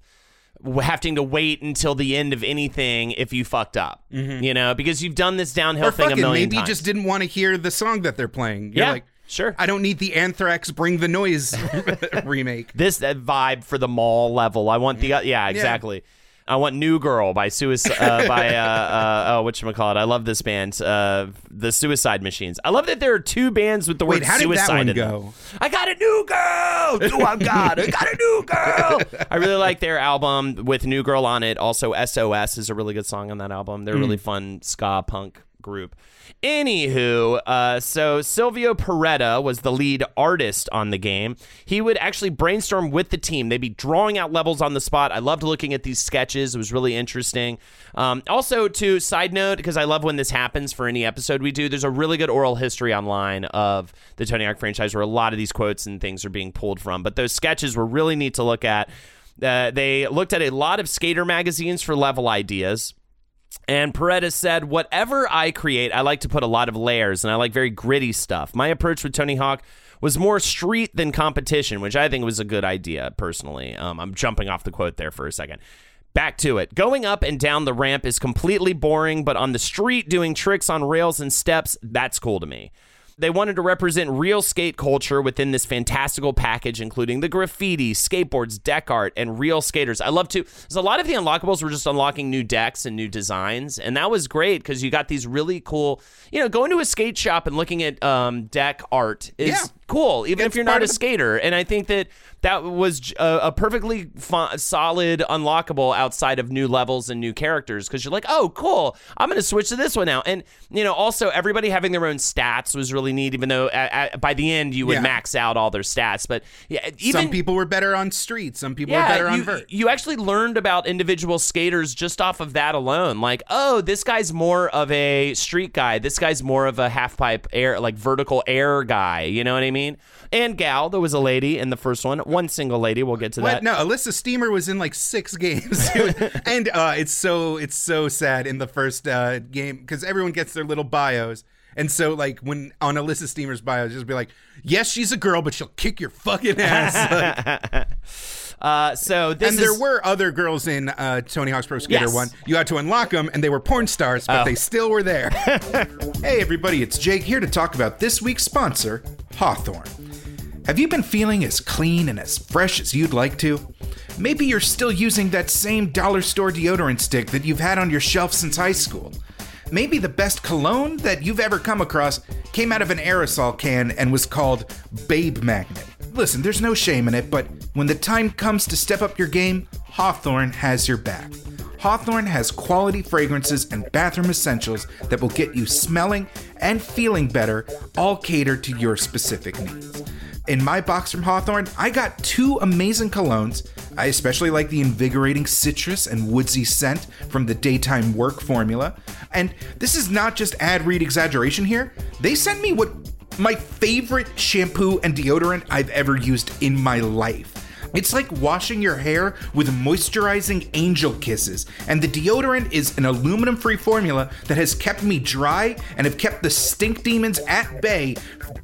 having to wait until the end of anything if you fucked up. Mm-hmm. You know, because you've done this downhill Or thing a million maybe you just didn't want to hear the song that they're playing. You're Yeah, like, sure. I don't need the Anthrax Bring the Noise <laughs> <laughs> remake. this that vibe for the mall level. I want the mm-hmm. yeah, exactly. I want New Girl by Suicide uh, <laughs> by uh, uh, oh what call it? I love this band, uh, the Suicide Machines. I love that there are two bands with the Wait, word how did that suicide one in them. go? I got a new girl. <laughs> Oh, I got, I got a new girl. I really like their album with New Girl on it. Also, SOS is a really good song on that album. They're a really fun ska punk group. Anywho, uh, so Silvio Porretta was the lead artist on the game. He would actually brainstorm with the team. They'd be drawing out levels on the spot. I loved looking at these sketches. It was really interesting. Um, also, to side note, because I love when this happens for any episode we do, there's a really good oral history online of the Tony Hawk franchise where a lot of these quotes and things are being pulled from. But those sketches were really neat to look at. Uh, they looked at a lot of skater magazines for level ideas. And Paredes said, Whatever I create, I like to put a lot of layers and I like very gritty stuff. My approach with Tony Hawk was more street than competition, which I think was a good idea personally. Um, I'm jumping off the quote there for a second. Back to it. Going up and down the ramp is completely boring, but on the street doing tricks on rails and steps, that's cool to me. They wanted to represent real skate culture within this fantastical package, including the graffiti, skateboards, deck art, and real skaters. I love to. There's a lot of the unlockables were just unlocking new decks and new designs, and that was great because you got these really cool. You know, going to a skate shop and looking at um, deck art is Yeah. cool, even It's if you're not a the- skater. And I think that that was a, a perfectly solid unlockable outside of new levels and new characters because you're like, oh, cool, I'm going to switch to this one now. And, you know, also everybody having their own stats was really neat. even though at, at, by the end you would Yeah. max out all their stats. But yeah, even some people were better on street. Some people were better on you, vert. you actually learned about individual skaters just off of that alone. Like, oh, this guy's more of a street guy. This guy's more of a half pipe air, like vertical air guy. You know what I mean? And gal, there was a lady in the first one, one single lady. We'll get to What? that. No, Elissa Steamer was in like six <laughs> games, <laughs> and uh, it's so it's so sad in the first uh, game because everyone gets their little bios, and so like when on Elissa Steamer's bio, just be like, yes, she's a girl, but she'll kick your fucking <laughs> ass. Like, Uh, so this and is there were other girls in uh, Tony Hawk's Pro Skater Yes. One. You had to unlock them, and they were porn stars, but Oh. they still were there. hey, everybody, it's Jake here to talk about this week's sponsor, Hawthorne. Have you been feeling as clean and as fresh as you'd like to? Maybe you're still using that same dollar store deodorant stick that you've had on your shelf since high school. Maybe the best cologne that you've ever come across came out of an aerosol can and was called Babe Magnet. Listen, there's no shame in it, but when the time comes to step up your game, Hawthorne has your back. Hawthorne has quality fragrances and bathroom essentials that will get you smelling and feeling better, all catered to your specific needs. In my box from Hawthorne, I got two amazing colognes. I especially like the invigorating citrus and woodsy scent from the daytime work formula. And this is not just ad read exaggeration here. They sent me what my favorite shampoo and deodorant I've ever used in my life. It's like washing your hair with moisturizing angel kisses, and the deodorant is an aluminum free formula that has kept me dry and have kept the stink demons at bay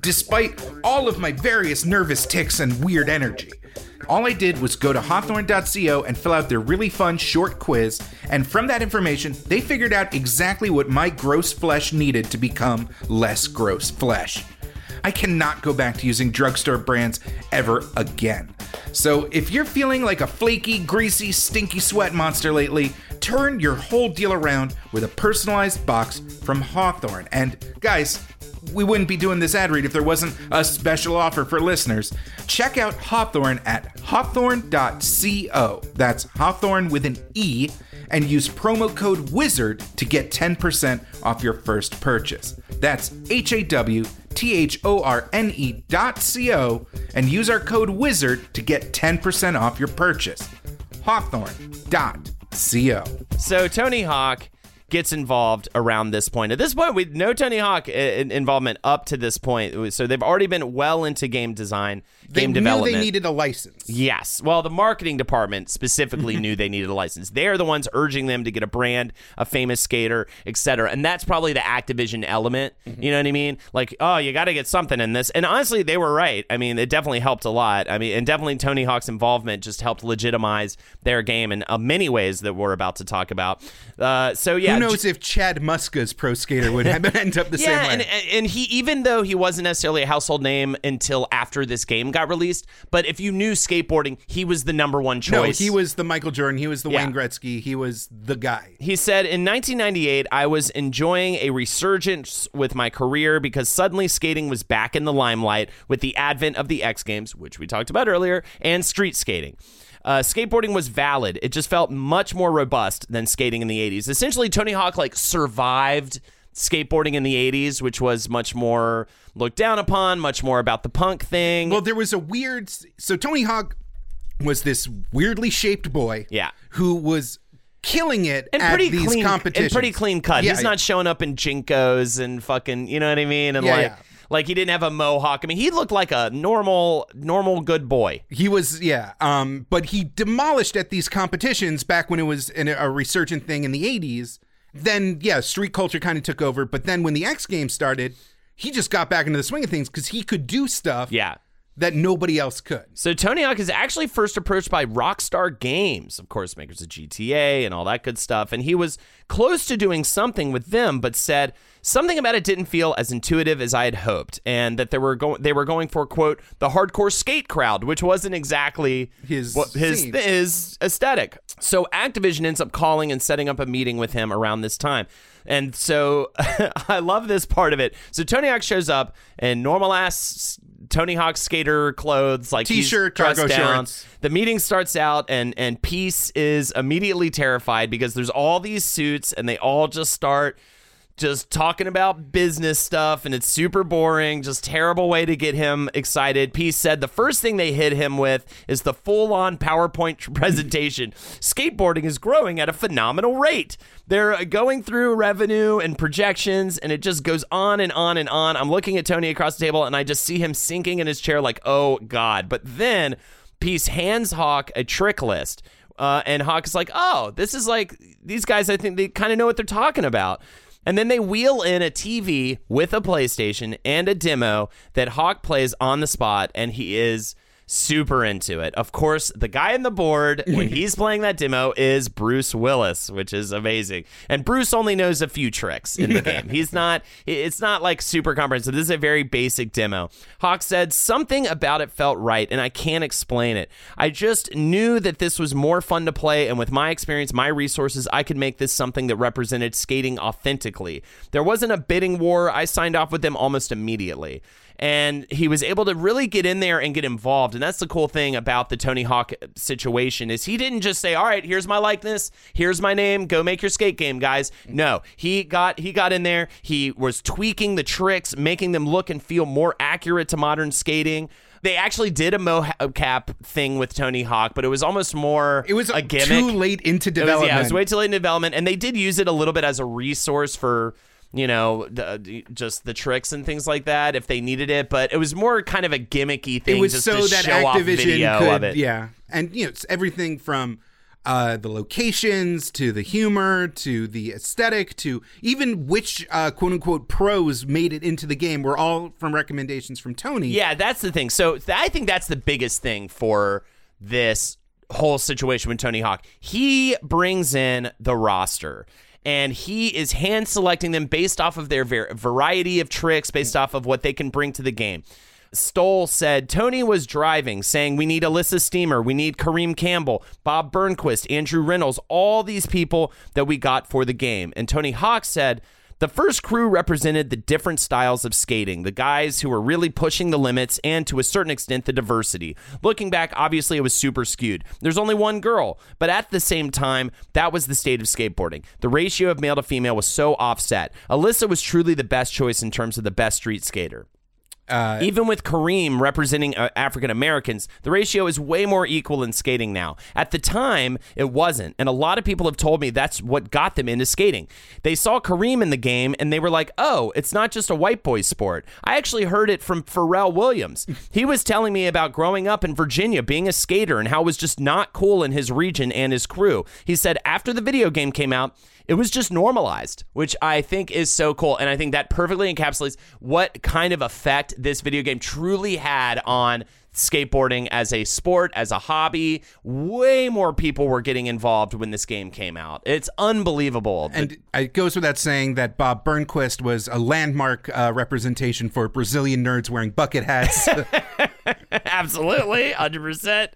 despite all of my various nervous tics and weird energy. All I did was go to hawthorne.co and fill out their really fun short quiz, and from that information, they figured out exactly what my gross flesh needed to become less gross flesh. I cannot go back to using drugstore brands ever again. So if you're feeling like a flaky, greasy, stinky sweat monster lately, turn your whole deal around with a personalized box from Hawthorne. And guys, we wouldn't be doing this ad read if there wasn't a special offer for listeners. Check out Hawthorne at hawthorne.co. That's Hawthorne with an E, and use promo code WIZARD to get 10% off your first purchase. That's H A W T H O R N E dot C O, and use our code WIZARD to get 10% off your purchase. Hawthorne dot C O. So Tony Hawk gets involved around this point. At this point, we no Tony Hawk uh, involvement up to this point. So they've already been well into game design, They game development. they knew they needed a license. Yes. Well, the marketing department specifically <laughs> knew they needed a license. They're the ones urging them to get a brand, a famous skater, etc. And that's probably the Activision element. You know what I mean? Like, oh, you got to get something in this. And honestly, they were right. I mean, it definitely helped a lot. I mean, and definitely Tony Hawk's involvement just helped legitimize their game in uh, many ways that we're about to talk about. Uh, so yeah, Who knows if Chad Muska's pro skater would have <laughs> <laughs> end up the yeah, same and, way? and he even though he wasn't necessarily a household name until after this game got released, but if you knew skateboarding, he was the number one choice. no, he was the Michael Jordan. He was the Yeah. Wayne Gretzky. He was the guy. He said in 1998, I was enjoying a resurgence with my career because suddenly skating was back in the limelight with the advent of the X Games, which we talked about earlier, and street skating. Uh, skateboarding was valid. It just felt much more robust than skating in the 80s. Essentially, Tony Hawk like survived skateboarding in the 80s, which was much more looked down upon, much more about the punk thing. Well, there was a weird. So Tony Hawk was this weirdly shaped boy. Yeah. Who was killing it and at pretty these clean, competitions. and pretty clean cut. Yeah, He's not showing up in JNCOs and fucking, you know what I mean? And Yeah, like, yeah. Like he didn't have a mohawk. I mean, he looked like a normal, normal good boy. He was, yeah. Um, but he demolished at these competitions back when it was in a, a resurgent thing in the '80s. Then, yeah, street culture kind of took over. But then when the X Games started, he just got back into the swing of things because he could do stuff Yeah. That nobody else could. So Tony Hawk is actually first approached by Rockstar Games, of course, makers of GTA and all that good stuff, and he was close to doing something with them, but said something about it didn't feel as intuitive as I had hoped, and that they were going they were going for quote the hardcore skate crowd, which wasn't exactly His what, his scene. his aesthetic. So Activision ends up calling and setting up a meeting with him around this time. And so <laughs> I love this part of it. So Tony Hawk shows up in normal ass Tony Hawk skater clothes, like T-shirt, cargo down. shorts. The meeting starts out, and and Pease is immediately terrified because there's all these suits, and they all just start just talking about business stuff and it's super boring, just terrible way to get him excited. Pease said the first thing they hit him with is the full on PowerPoint <laughs> presentation. Skateboarding is growing at a phenomenal rate. They're going through revenue and projections, and it just goes on and on and on. I'm looking at Tony across the table, and I just see him sinking in his chair, like, oh God. But then Pease hands Hawk a trick list. Uh, and Hawk is like, oh, this is like, these guys, I think they kind of know what they're talking about. And then they wheel in a TV with a PlayStation and a demo that Hawk plays on the spot, and he is super into it. Of course, the guy in the board when <laughs> he's playing that demo is Bruce Willis, which is amazing. And Bruce only knows a few tricks in the game. He's not it's not like super comprehensive. This is a very basic demo. Hawk said something about it felt right and I can't explain it. I just knew that this was more fun to play and with my experience, my resources, I could make this something that represented skating authentically. There wasn't a bidding war. I signed off with them almost immediately and he was able to really get in there and get involved and that's the cool thing about the tony hawk situation is he didn't just say all right here's my likeness here's my name go make your skate game guys no he got he got in there he was tweaking the tricks making them look and feel more accurate to modern skating they actually did a mocap thing with Tony Hawk, but it was almost more It was a gimmick. too late into It was, development. yeah, it was way too late in development, and they did use it a little bit as a resource for you know the, just the tricks and things like that if they needed it. But it was more kind of a gimmicky thing. it was just so to that show off Activision video could, of it. yeah, and you know, it's everything from uh, the locations to the humor to the aesthetic to even which uh, quote unquote pros made it into the game were all from recommendations from Tony. Yeah, that's the thing. So th- I think that's the biggest thing for this whole situation with Tony Hawk. He brings in the roster and he is hand selecting them based off of their var- variety of tricks, based off of what they can bring to the game. Stoll said Tony was driving, saying, We need Elissa Steamer, we need Kareem Campbell, Bob Burnquist, Andrew Reynolds, all these people that we got for the game. And Tony Hawk said, the first crew represented the different styles of skating, the guys who were really pushing the limits, and to a certain extent, the diversity. Looking back, obviously, it was super skewed. There's only one girl, but at the same time, that was the state of skateboarding. The ratio of male to female was so offset. Elissa was truly the best choice in terms of the best street skater. Even with Kareem representing uh, African Americans, the ratio is way more equal in skating now. At the time, it wasn't. And a lot of people have told me that's what got them into skating. They saw Kareem in the game and they were like, oh, it's not just a white boy sport. I actually heard it from Pharrell Williams. he was telling me about growing up in Virginia, being a skater, and how it was just not cool in his region and his crew. He said after the video game came out, it was just normalized, which I think is so cool. And I think that perfectly encapsulates what kind of effect this video game truly had on skateboarding as a sport, as a hobby. Way more people were getting involved when this game came out. It's unbelievable. And it goes without saying that Bob Burnquist was a landmark uh, representation for Brazilian nerds wearing bucket hats. <laughs> <laughs> Absolutely, 100%.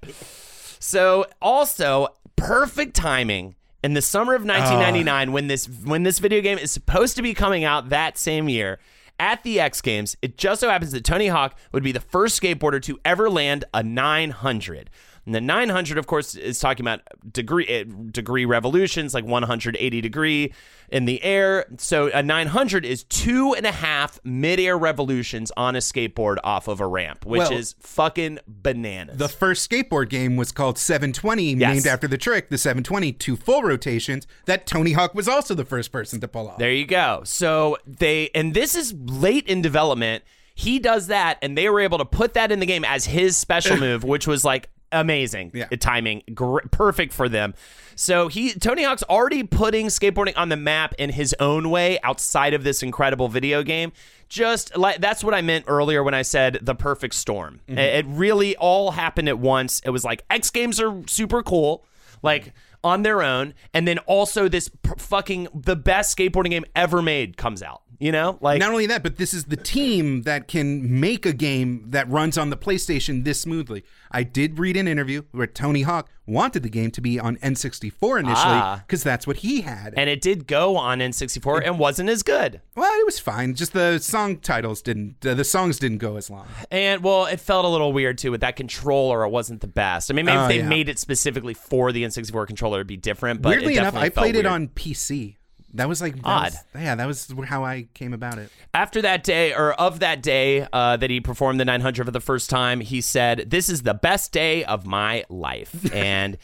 So, also, perfect timing in the summer of ah. 1999 when this when this video game is supposed to be coming out that same year at the X Games. It just so happens that Tony Hawk would be the first skateboarder to ever land a 900. And the 900, of course, is talking about degree eh, degree revolutions, like 180 degree in the air. So a 900 is two and a half midair revolutions on a skateboard off of a ramp, which Well, is fucking bananas. the first skateboard game was called 720, Yes. named after the trick, the 720, two full rotations that Tony Hawk was also the first person to pull off. There you go. So they, and this is late in development. He does that, and they were able to put that in the game as his special <laughs> move, which was like amazing Yeah. Timing, gr- perfect for them. So he, Tony Hawk's already putting skateboarding on the map in his own way outside of this incredible video game. Just like that's what I meant earlier when I said the perfect storm. Mm-hmm. It, it really all happened at once. It was like X Games are super cool. Like on their own, and then also this fucking the best skateboarding game ever made comes out. You know, like Not only that, but this is the team that can make a game that runs on the PlayStation this smoothly. I did read an interview where Tony Hawk wanted the game to be on N64 initially Ah. because that's what he had. and it did go on N64 and wasn't as good. well, it was fine. Just the song titles didn't, uh, the songs didn't go as long. And well, it felt a little weird too with that controller. It wasn't the best. I mean, maybe Oh, if they yeah. made it specifically for the N64 controller, it'd be different. But Weirdly it enough, I played it on PC. That was like that Odd. was- yeah, that was how I came about it. After that day, or of that day uh, that he performed the 900 for the first time, he said, "This is the best day of my life." <laughs> and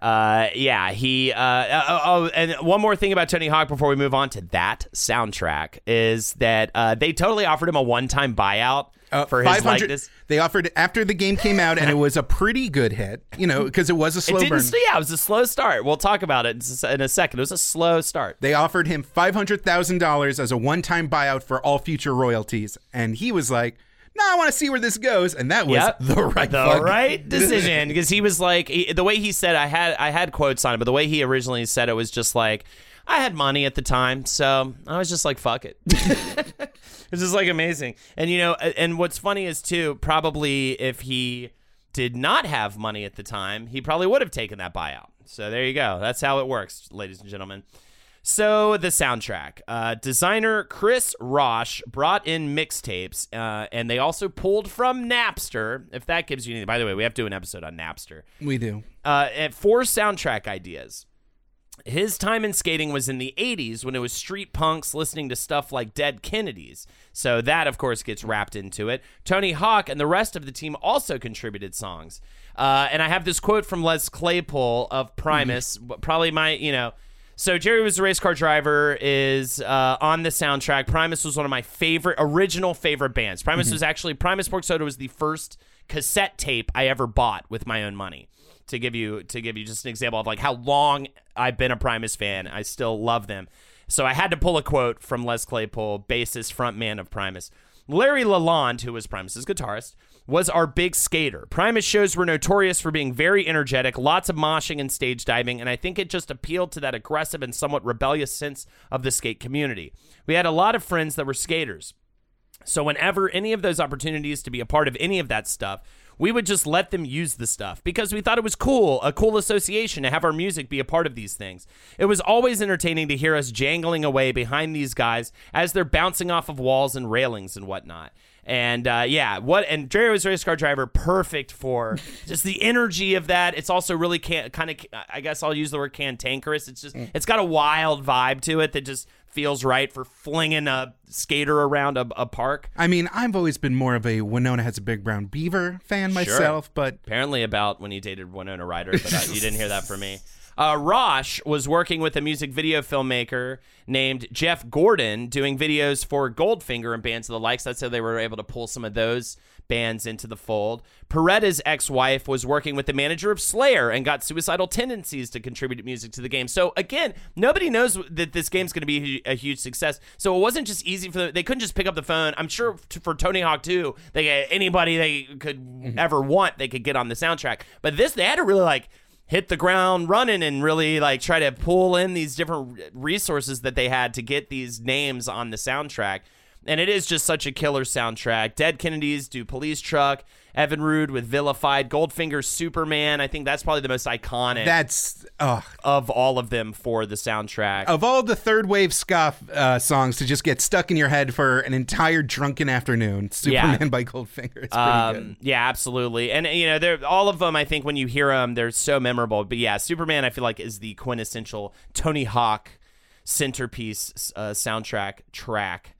uh, yeah, he. Uh, uh, oh, and one more thing about Tony Hawk before we move on to that soundtrack is that uh, they totally offered him a one-time buyout Uh, for his 500 likeness. They offered after the game came out, and it was a pretty good hit. You know, because it was a It slow didn't. burn. yeah, it was a slow start. We'll talk about it in in a second. It was a slow start. They offered him five hundred thousand dollars as a one-time buyout for all future royalties, and he was like, "No, I want to see where this goes," and that was Yep. the right, the fuck- right <laughs> decision because he was like he- the way he said I had I had quotes on it, but the way he originally said it was just like I had money at the time, so I was just like fuck it. <laughs> it's just like amazing, and you know, and what's funny is too probably if he did not have money at the time, he probably would have taken that buyout. So there you go. That's how it works, ladies and gentlemen. So the soundtrack, uh, designer Chris Rausch brought in mixtapes, uh, and they also pulled from Napster. If that gives you any, by the way, we have to do an episode on Napster. We do. Uh, four soundtrack ideas. His time in skating was in the 80s when it was street punks listening to stuff like Dead Kennedys. So that, of course, gets wrapped into it. Tony Hawk and the rest of the team also contributed songs. Uh, and I have this quote from Les Claypool of Primus, probably my, you know. So Jerry was a race car driver, is uh, on the soundtrack. Primus was one of my favorite, original favorite bands. Primus was actually, Primus Pork Soda was the first cassette tape I ever bought with my own money to give you to give you just an example of like how long I've been a Primus fan. I still love them. So I had to pull a quote from Les Claypool, bassist frontman of Primus. Larry Lalonde, who was Primus's guitarist, was our big skater. Primus shows were notorious for being very energetic, lots of moshing and stage diving, and I think it just appealed to that aggressive and somewhat rebellious sense of the skate community. We had a lot of friends that were skaters. So whenever any of those opportunities to be a part of any of that stuff, we would just let them use the stuff because we thought it was cool, a cool association to have our music be a part of these things. It was always entertaining to hear us jangling away behind these guys as they're bouncing off of walls and railings and whatnot. And uh, yeah, what and Jerry was a race car driver, perfect for <laughs> just the energy of that. It's also really can, kind of, I guess I'll use the word cantankerous. It's just, it's got a wild vibe to it that just feels right for flinging a skater around a, a park. I mean, I've always been more of a Winona has a big brown beaver fan myself, but Apparently, about when he dated Winona Ryder, but uh, you didn't hear that from me. Uh, Rausch was working with a music video filmmaker named Jeff Gordon, doing videos for Goldfinger and bands of the likes. That's how they were able to pull some of those bands into the fold. Porretta's ex-wife was working with the manager of Slayer and got Suicidal Tendencies to contribute music to the game. So again, nobody knows that this game's going to be a huge success. So it wasn't just easy for them. They couldn't just pick up the phone. I'm sure for Tony Hawk 2, they anybody they could mm-hmm. ever want, they could get on the soundtrack. But this, they had to really like hit the ground running and really like try to pull in these different resources that they had to get these names on the soundtrack. And it is just such a killer soundtrack. Dead Kennedys do Police Truck, Even Rude with Vilified, Goldfinger Superman. I think that's probably the most iconic that's of all of them for the soundtrack. of all the third wave ska uh, songs to just get stuck in your head for an entire drunken afternoon. Superman by Goldfinger. It's pretty Um, good. yeah, absolutely. And you know, they're all of them. I think when you hear them, they're so memorable. But yeah, Superman, I feel like is the quintessential Tony Hawk centerpiece uh, soundtrack track.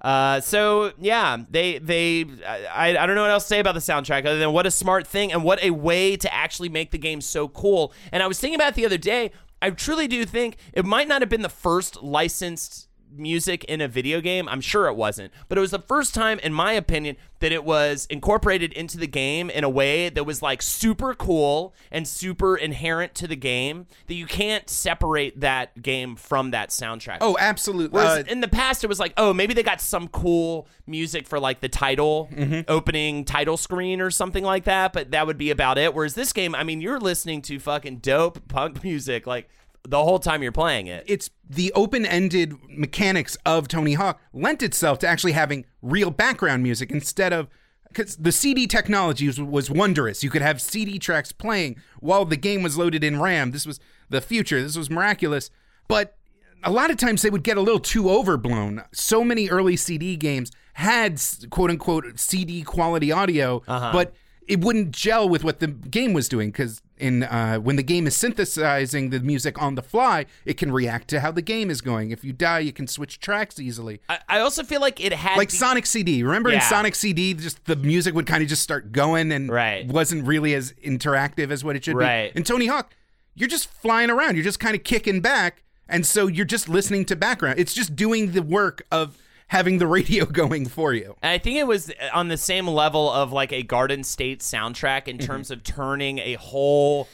Uh, so yeah, they they I, I don't know what else to say about the soundtrack other than what a smart thing and what a way to actually make the game so cool. And I was thinking about it the other day. I truly do think it might not have been the first licensed music in a video game. I'm sure it wasn't, but it was the first time, in my opinion, that it was incorporated into the game in a way that was like super cool and super inherent to the game that you can't separate that game from that soundtrack. Oh, absolutely. Whereas Uh, in the past, it was like, oh, maybe they got some cool music for like the title, opening title screen or something like that, but that would be about it. Whereas this game, I mean, you're listening to fucking dope punk <laughs> music like the whole time you're playing it. it's the open-ended mechanics of Tony Hawk lent itself to actually having real background music instead of because the CD technology was, was wondrous. You could have CD tracks playing while the game was loaded in RAM. This was the future. This was miraculous. But a lot of times they would get a little too overblown. So many early CD games had quote unquote CD quality audio, uh-huh. but it wouldn't gel with what the game was doing because in uh, when the game is synthesizing the music on the fly, it can react to how the game is going. If you die, you can switch tracks easily. I, I also feel like it had Like the- Sonic CD. Remember in Sonic CD, just the music would kind of just start going and Right. wasn't really as interactive as what it should Right. be. And Tony Hawk, you're just flying around. You're just kind of kicking back, and so you're just listening to background. It's just doing the work of having the radio <laughs> going for you. And I think it was on the same level of like a Garden State soundtrack in mm-hmm. terms of turning a whole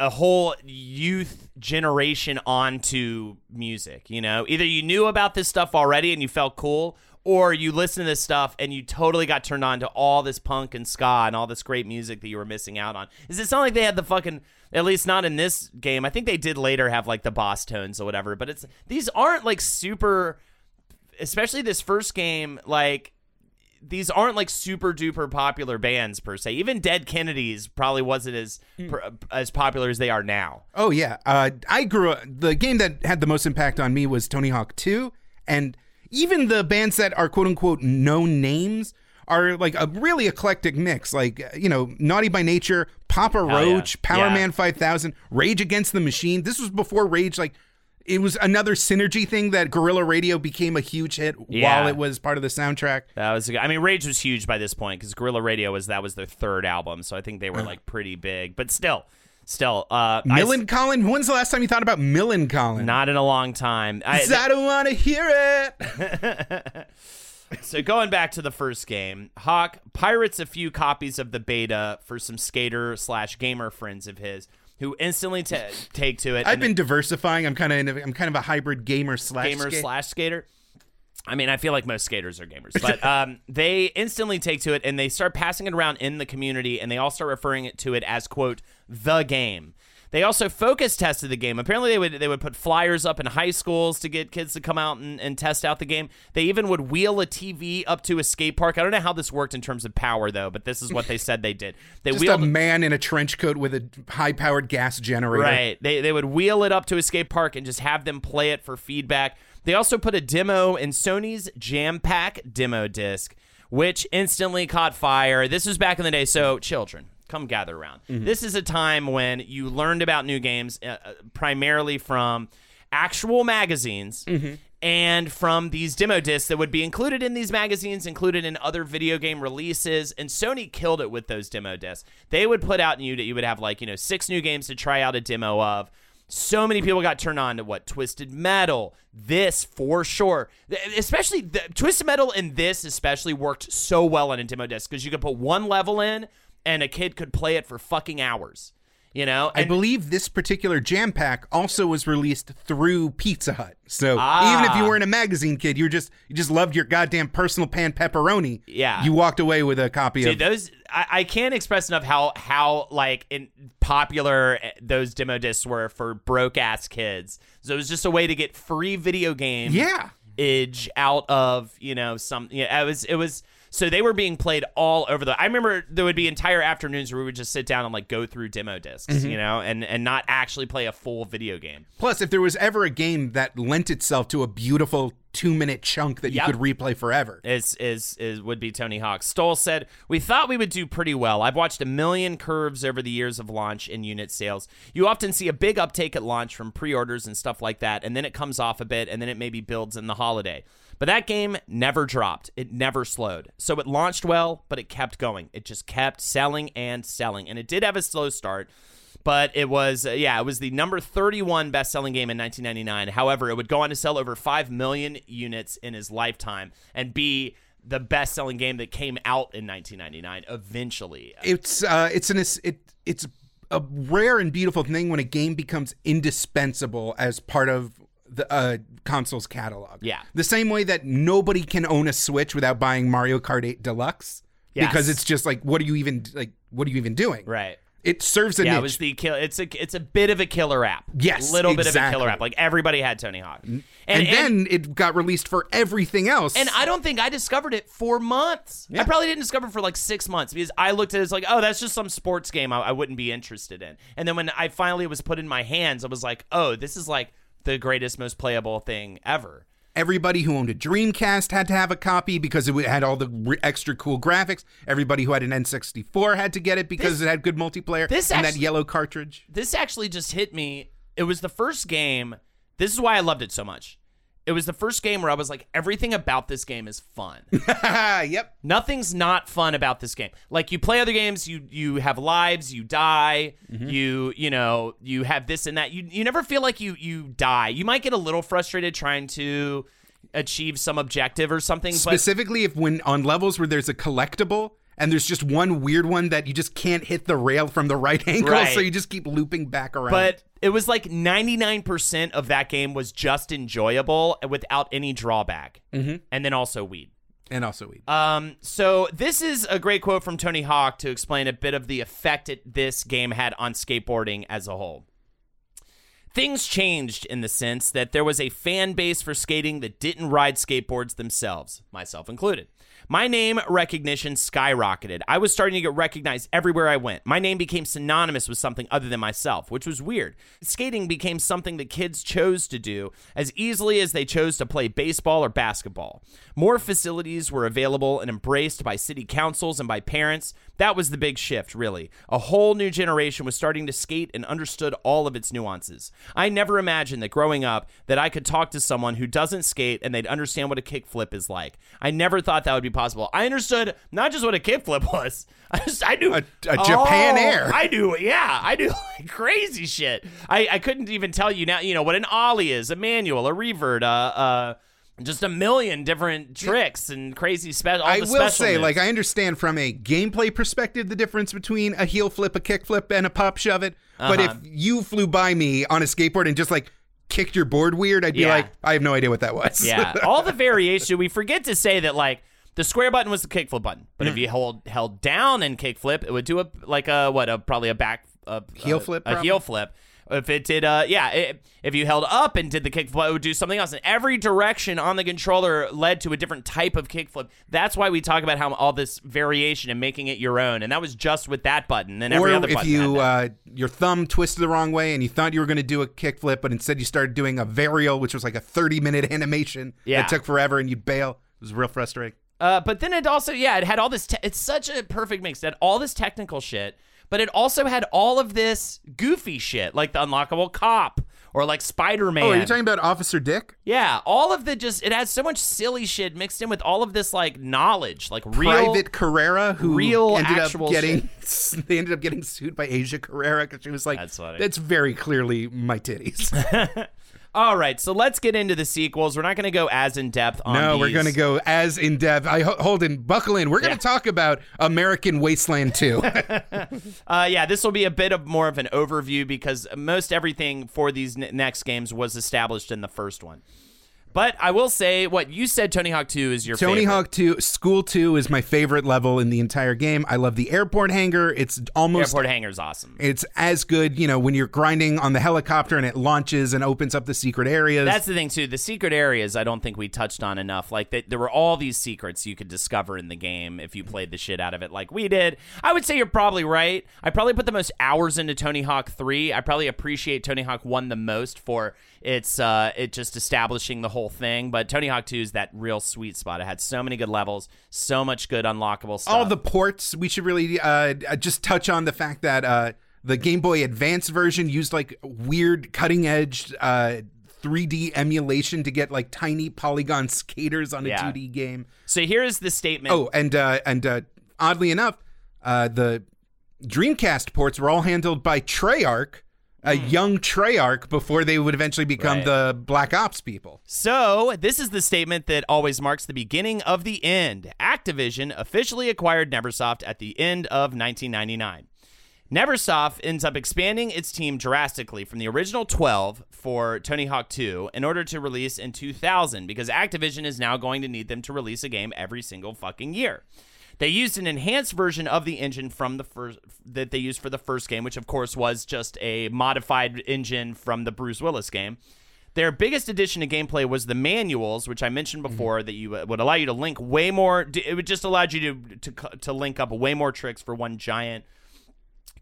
a whole youth generation onto music, you know? Either you knew about this stuff already and you felt cool or you listened to this stuff and you totally got turned on to all this punk and ska and all this great music that you were missing out on. Is it not like they had the fucking at least not in this game. I think they did later have like the Bosstones or whatever, but it's these aren't like super especially this first game, like these aren't like super duper popular bands per se. Even Dead Kennedys probably wasn't as pr- as popular as they are now. Oh yeah, uh, I grew up. The game that had the most impact on me was Tony Hawk 2, and even the bands that are quote unquote known names are like a really eclectic mix. Like uh, you know, Naughty by Nature, Papa yeah. Roach, Power Yeah. Man 5000, Rage Against the Machine. This was before Rage like. It was another synergy thing that Guerrilla Radio became a huge hit Yeah. while it was part of the soundtrack. That was, I mean, Rage was huge by this point because Guerrilla Radio was that was their third album, so I think they were like pretty big. But still, still, uh, I- Millencolin. When's the last time you thought about Millencolin? not in a long time. I, I don't want to hear it. <laughs> So going back to the first game, Hawk pirates a few copies of the beta for some skater slash gamer friends of his who instantly ta take to it. I've been diversifying. I'm kind of I'm kind of a hybrid gamer slash gamer slash skater. I mean, I feel like most skaters are gamers, but <laughs> um, they instantly take to it and they start passing it around in the community, and they all start referring it to it as quote the game. They also focus tested the game. Apparently, they would they would put flyers up in high schools to get kids to come out and, and test out the game. They even would wheel a TV up to a skate park. I don't know how this worked in terms of power though, but this is what they said they did. <laughs> They Just a man in a trench coat with a high powered gas generator. Right. They they would wheel it up to a skate park and just have them play it for feedback. They also put a demo in Sony's Jam Pack demo disc, which instantly caught fire. This was back in the day, so children, come gather around. This is a time when you learned about new games uh, uh, primarily from actual magazines. And from these demo discs that would be included in these magazines, included in other video game releases, and Sony killed it with those demo discs. They would put out you you would have like you know six new games to try out a demo of. So many people got turned on to what Twisted Metal, this for sure. Especially the, Twisted Metal and this especially worked so well on a demo disc because you could put one level in and a kid could play it for fucking hours. You know, I believe this particular jam pack also was released through Pizza Hut. So Ah. even if you weren't a magazine kid, you just you just loved your goddamn personal pan pepperoni. Yeah. You walked away with a copy Dude, of those I, I can't express enough how how like in, popular eh, those demo discs were for broke ass kids. So it was just a way to get free video game Yeah. out of you know some yeah it was it was so they were being played all over the I remember there would be entire afternoons where we would just sit down and like go through demo discs Mm-hmm. you know and and not actually play a full video game. Plus, if there was ever a game that lent itself to a beautiful two minute chunk that you Yep. could replay forever. is is is would be Tony Hawk. Stoll said, "We thought we would do pretty well. I've watched a million curves over the years of launch and unit sales. You often see a big uptake at launch from pre-orders and stuff like that, and then it comes off a bit, and then it maybe builds in the holiday. But that game never dropped. It never slowed. So it launched well, but it kept going. It just kept selling and selling, and it did have a slow start." But it was, uh, yeah, it was the number 31 best selling game in 1999. However, it would go on to sell over 5 million units in his lifetime and be the best selling game that came out in 1999 eventually. It's uh it's an it it's a rare and beautiful thing when a game becomes indispensable as part of the uh, console's catalog. Yeah. The same way that nobody can own a Switch without buying Mario Kart 8 Deluxe. Yes. Because it's just like what are you even like what are you even doing? Right. It serves a Yeah, niche. it was the kill. It's a it's a bit of a killer app. Yes, A little bit of a killer app. Like everybody had Tony Hawk, and, and, then it got released for everything else. And I don't think I discovered it for months. I probably didn't discover it for like six months because I looked at it as like, oh, that's just some sports game I, I wouldn't be interested in. And then when I finally it was put in my hands, I was like, oh, this is like the greatest, most playable thing ever. Everybody who owned a Dreamcast had to have a copy because it had all the re- extra cool graphics. Everybody who had an N64 had to get it because This- it had good multiplayer this and that yellow cartridge. this actually just hit me. It was the first game. This is why I loved it so much. It was the first game where I was like, everything about this game is fun. <laughs> yep. Nothing's not fun about this game. Like you play other games, you you have lives, you die, mm-hmm. you you know you have this and that. You you never feel like you you die. You might get a little frustrated trying to achieve some objective or something, but Specifically, if when on levels where there's a collectible and there's just one weird one that you just can't hit the rail from the right <laughs> angle, Right. so you just keep looping back around. but it was like 99% of that game was just enjoyable without any drawback. Mm-hmm. And then also weed. and also weed. Um, so this is a great quote from Tony Hawk to explain a bit of the effect it, this game had on skateboarding as a whole. Things changed in the sense that there was a fan base for skating that didn't ride skateboards themselves, myself included. My name recognition skyrocketed. I was starting to get recognized everywhere I went. My name became synonymous with something other than myself, which was weird. Skating became something that kids chose to do as easily as they chose to play baseball or basketball. More facilities were available and embraced by city councils and by parents. That was the big shift, really. A whole new generation was starting to skate and understood all of its nuances. I never imagined that growing up that I could talk to someone who doesn't skate and they'd understand what a kickflip is like. I never thought that would be possible. I understood not just what a kickflip <laughs> was. I just I knew A- a Japan Oh, Air. I knew, yeah, I knew <laughs> like crazy shit. I I couldn't even tell you now. You know what an ollie is, a manual, a revert, uh, uh, just a million different tricks and crazy special. I will say, like, I understand from a gameplay perspective the difference between a heel flip, a kick flip, and a pop shove it. But if Uh-huh. you flew by me on a skateboard and just like kicked your board weird, I'd be Yeah. like, I have no idea what that was. yeah, <laughs> all the variation. We forget to say that like the square button was the kickflip button, but Mm. if you hold held down and kickflip, it would do a like a what a probably a back a, Heel a- flip, a probably? heel flip. If it did, uh, yeah, it, if you held up and did the kickflip, it would do something else. And every direction on the controller led to a different type of kickflip. That's why we talk about how all this variation and making it your own. And that was just with that button and every or other if button. you uh, your thumb twisted the wrong way and you thought you were going to do a kickflip, but instead you started doing a varial, which was like a thirty minute <laughs> animation Yeah. that took forever, and you'd bail. It was real frustrating. Uh, but then it also, yeah, it had all this. Te- it's such a perfect mix. It had all this technical shit, but it also had all of this goofy shit, like the unlockable cop or like Spider Man. Oh, are you talking about Officer Dick? yeah, all of the just. It has so much silly shit mixed in with all of this like knowledge, like real. Private Carrera, who real ended actual up getting <laughs> they ended up getting sued by Asia Carrera because she was like, That's funny. That's very clearly my titties." <laughs> All right, so let's get into the sequels. We're not going to go as in depth on. no, we're going to go as in depth. I ho- hold in, buckle in. We're going Yeah. to talk about American Wasteland 2. <laughs> <laughs> Uh, yeah, this will be a bit of more of an overview because most everything for these n- next games was established in the first one. But I will say, what you said, Tony Hawk 2 is your Tony favorite. Hawk 2, School 2 is my favorite level in the entire game. I love the airport hangar. It's almost Airport Hangar's awesome. it's as good, you know, when you're grinding on the helicopter and it launches and opens up the secret areas. That's the thing too. The secret areas, I don't think we touched on enough. Like that, there were all these secrets you could discover in the game if you played the shit out of it, like we did. I would say you're probably right. I probably put the most hours into Tony Hawk Three. I probably appreciate Tony Hawk One the most for its uh, it just establishing the whole thing. But Tony Hawk Two is that real sweet spot. It had so many good levels, so much good unlockable stuff. all the ports we should really uh, just touch on the fact that uh, the game boy advance version used like weird cutting edge uh, 3d emulation to get like tiny polygon skaters on a Yeah. 2d game so here's the statement. oh and uh, and uh, oddly enough uh, the dreamcast ports were all handled by treyarch a young treyarch before they would eventually become Hmm. Right. the black ops people So, this is the statement that always marks the beginning of the end. Activision officially acquired Neversoft at the end of 1999. Neversoft ends up expanding its team drastically from the original 12 for Tony Hawk 2 in order to release in 2000 because Activision is now going to need them to release a game every single fucking year. They used an enhanced version of the engine from the first that they used for the first game, which of course was just a modified engine from the Bruce Willis game. Their biggest addition to gameplay was the manuals, which I mentioned before, that you uh, would allow you to link way more. It would just allowed you to to to link up way more tricks for one giant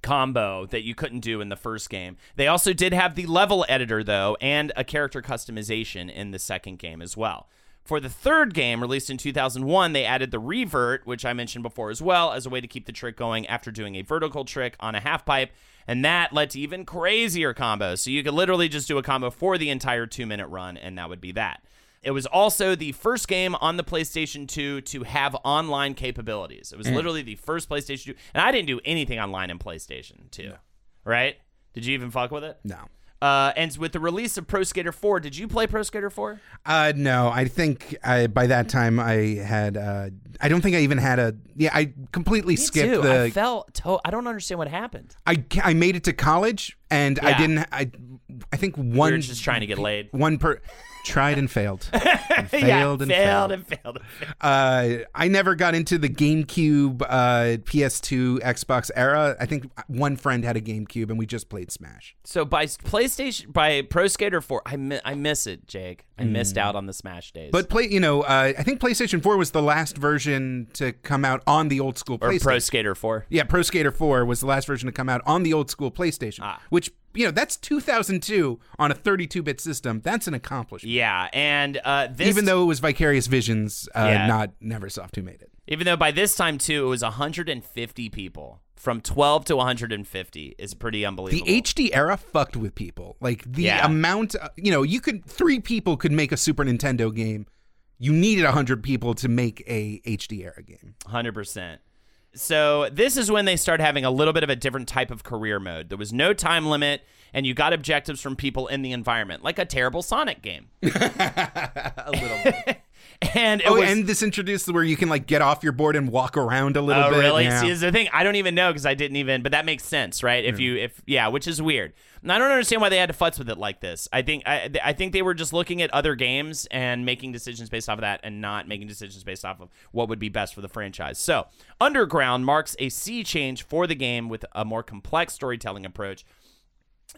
combo that you couldn't do in the first game. They also did have the level editor though and a character customization in the second game as well. For the third game, released in 2001, they added the revert, which I mentioned before as well, as a way to keep the trick going after doing a vertical trick on a half pipe, and that led to even crazier combos. So you could literally just do a combo for the entire two minute run, and that would be that. It was also the first game on the PlayStation 2 to have online capabilities. It was mm. literally the first PlayStation 2, and I didn't do anything online in PlayStation 2, right? Did you even fuck with it? No. Uh, and with the release of Pro Skater 4, did you play Pro Skater 4? Uh, no, I think I, by that time I had. Uh, I don't think I even had a. Yeah, I completely skipped too. the. I felt. To- I don't understand what happened. I, I made it to college and I didn't. I I think one. just trying to get laid. One per. Tried and failed. <laughs> And failed yeah, and failed failed. and failed. and failed. Uh, I never got into the GameCube, uh, PS2, Xbox era. I think one friend had a GameCube and we just played Smash. So by PlayStation, by Pro Skater 4, I, mi- I miss it, Jake. I missed out on the Smash days. Mm. But play, you know, uh, I think PlayStation 4 was the last version to come out on the old school or PlayStation. Pro Skater 4. Yeah, Pro Skater 4 was the last version to come out on the old school PlayStation, Ah. which, you know, that's 2002 on a 32 bit system. That's an accomplishment. Yeah, and uh, this Even though it was Vicarious Visions, uh, Yeah. not Neversoft who made it. even though by this time too it was 150 people from 12 to 150 is pretty unbelievable. The. HD era fucked with people. Like the Yeah. amount, uh, you know, you could three people could make a Super Nintendo game. You needed hundred people to make a HD era game. 100%. So this is when they start having a little bit of a different type of career mode. There was no time limit, and you got objectives from people in the environment, like a terrible Sonic game. <laughs> A little. bit. And it oh, was, and this introduced where you can like get off your board and walk around a little Oh, bit. really? Yeah. See, is the thing I don't even know because I didn't even. But that makes sense, right? If hmm. you, if yeah, which is weird. And I don't understand why they had to futz with it like this. I think I, I think they were just looking at other games and making decisions based off of that, and not making decisions based off of what would be best for the franchise. So, Underground marks a sea change for the game with a more complex storytelling approach.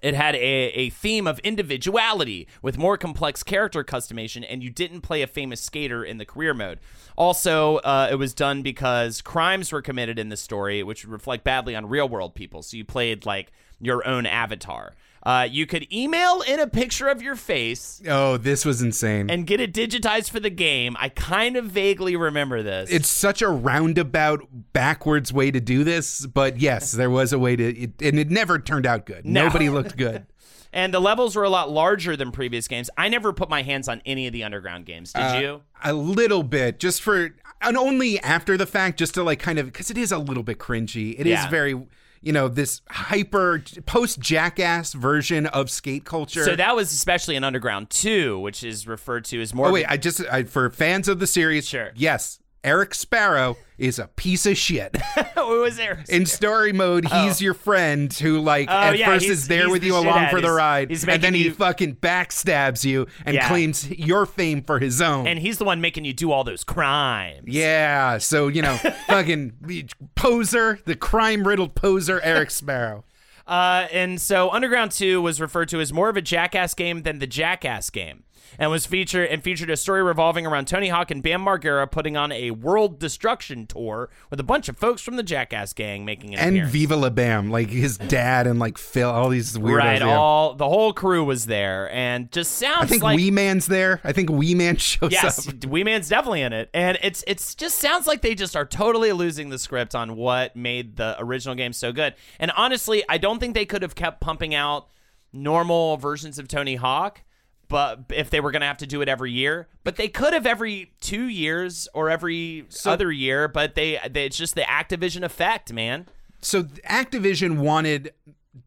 It had a, a theme of individuality with more complex character customization, and you didn't play a famous skater in the career mode. Also, uh, it was done because crimes were committed in the story, which would reflect badly on real world people. So you played like your own avatar. Uh, you could email in a picture of your face oh, this was insane. and get it digitized for the game. I kind of vaguely remember this. it's such a roundabout, backwards way to do this, but yes, <laughs> there was a way to, it, and it never turned out good. No. Nobody looked good. <laughs> and the levels were a lot larger than previous games. I never put my hands on any of the underground games. Did Uh, you? A little bit, just for, and only after the fact, just to like kind of, because it is a little bit cringy. It is Yeah. very, you know, this hyper post jackass version of skate culture. So that was especially in Underground 2, which is referred to as more. Oh wait, I just I, for fans of the series, Sure. yes, Eric Sparrow is a piece of shit. what was there? In story mode, he's your friend who like Oh, at yeah, first is there he's with the you along for the ride, he's and then he you- fucking backstabs you and Yeah. claims your fame for his own. And he's the one making you do all those crimes. yeah, so you know, <laughs> fucking poser, the crime riddled poser, Eric Sparrow. <laughs> Uh, and so Underground 2 was referred to as more of a Jackass game than the Jackass game. And was featured and featured a story revolving around Tony Hawk and Bam Margera putting on a world destruction tour with a bunch of folks from the Jackass gang making an And appearance. Viva La Bam, like his dad and like Phil, all these weirdos. right, yeah. all the whole crew was there, and just sounds I think like Wee Man's there. I think Wee Man <laughs> shows Yes, up. Wee Man's definitely in it, and it's it's just sounds like they just are totally losing the script on what made the original game so good. And honestly, I don't think they could have kept pumping out normal versions of Tony Hawk, but if they were going to have to do it every year, but they could have every two years or every other year. But they, they it's just the Activision effect, man. so Activision wanted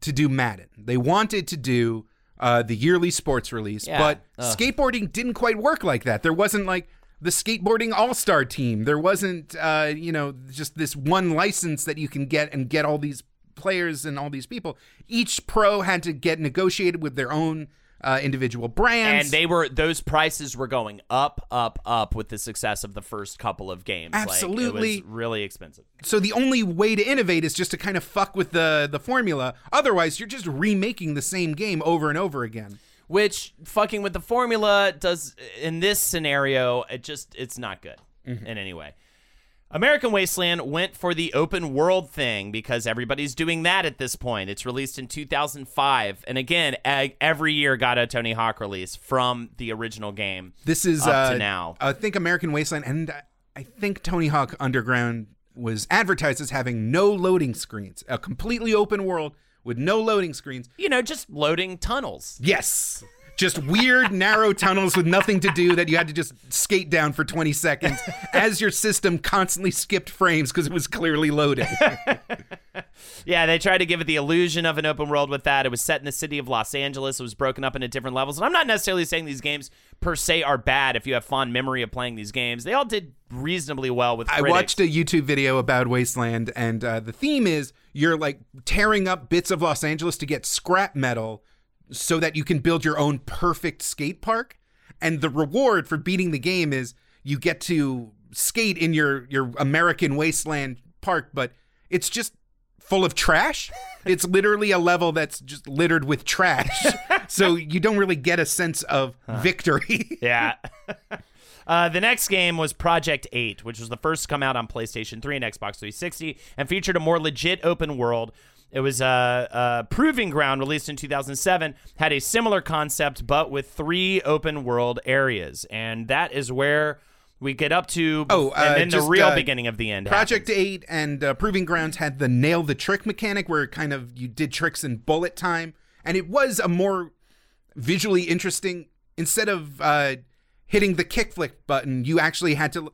to do Madden. They wanted to do uh, the yearly sports release, Yeah. but Ugh. skateboarding didn't quite work like that. There wasn't like the skateboarding all-star team. There wasn't uh, you know just this one license that you can get and get all these players and all these people. Each pro had to get negotiated with their own uh, individual brands. And they were those prices were going up, up, up with the success of the first couple of games. Like, Absolutely. it was really expensive. so the only way to innovate is just to kind of fuck with the the formula. Otherwise, you're just remaking the same game over and over again. which fucking with the formula does in this scenario it just it's not good Mm-hmm. in any way American Wasteland went for the open world thing because everybody's doing that at this point. It's released in 2005, and again, every year got a Tony Hawk release from the original game. This is Up uh, to now. I think American Wasteland, and I think Tony Hawk Underground was advertised as having no loading screens, a completely open world with no loading screens. You know, just loading tunnels. Yes. Just weird, narrow tunnels with nothing to do that you had to just skate down for 20 seconds <laughs> as your system constantly skipped frames because it was clearly loaded. <laughs> Yeah, they tried to give it the illusion of an open world with that. It was set in the city of Los Angeles. It was broken up into different levels. And I'm not necessarily saying these games per se are bad if you have fond memory of playing these games. They all did reasonably well with I watched a YouTube video about Wasteland, and uh, the theme is you're like tearing up bits of Los Angeles to get scrap metal so that you can build your own perfect skate park. And the reward for beating the game is you get to skate in your your American Wasteland park, but it's just full of trash. <laughs> It's literally a level that's just littered with trash. <laughs> so you don't really get a sense of victory. <laughs> Yeah. Uh, the next game was Project 8, which was the first to come out on PlayStation 3 and Xbox 360 and featured a more legit open world. It was a, a proving ground released in 2007, had a similar concept, but with three open world areas. And that is where we get up to. Oh, uh, and then just, the real uh, beginning of the end. Project happens. Eight and uh, Proving Grounds had the nail the trick mechanic, where kind of you did tricks in bullet time, and it was a more visually interesting. Instead of uh, hitting the kick flick button, you actually had to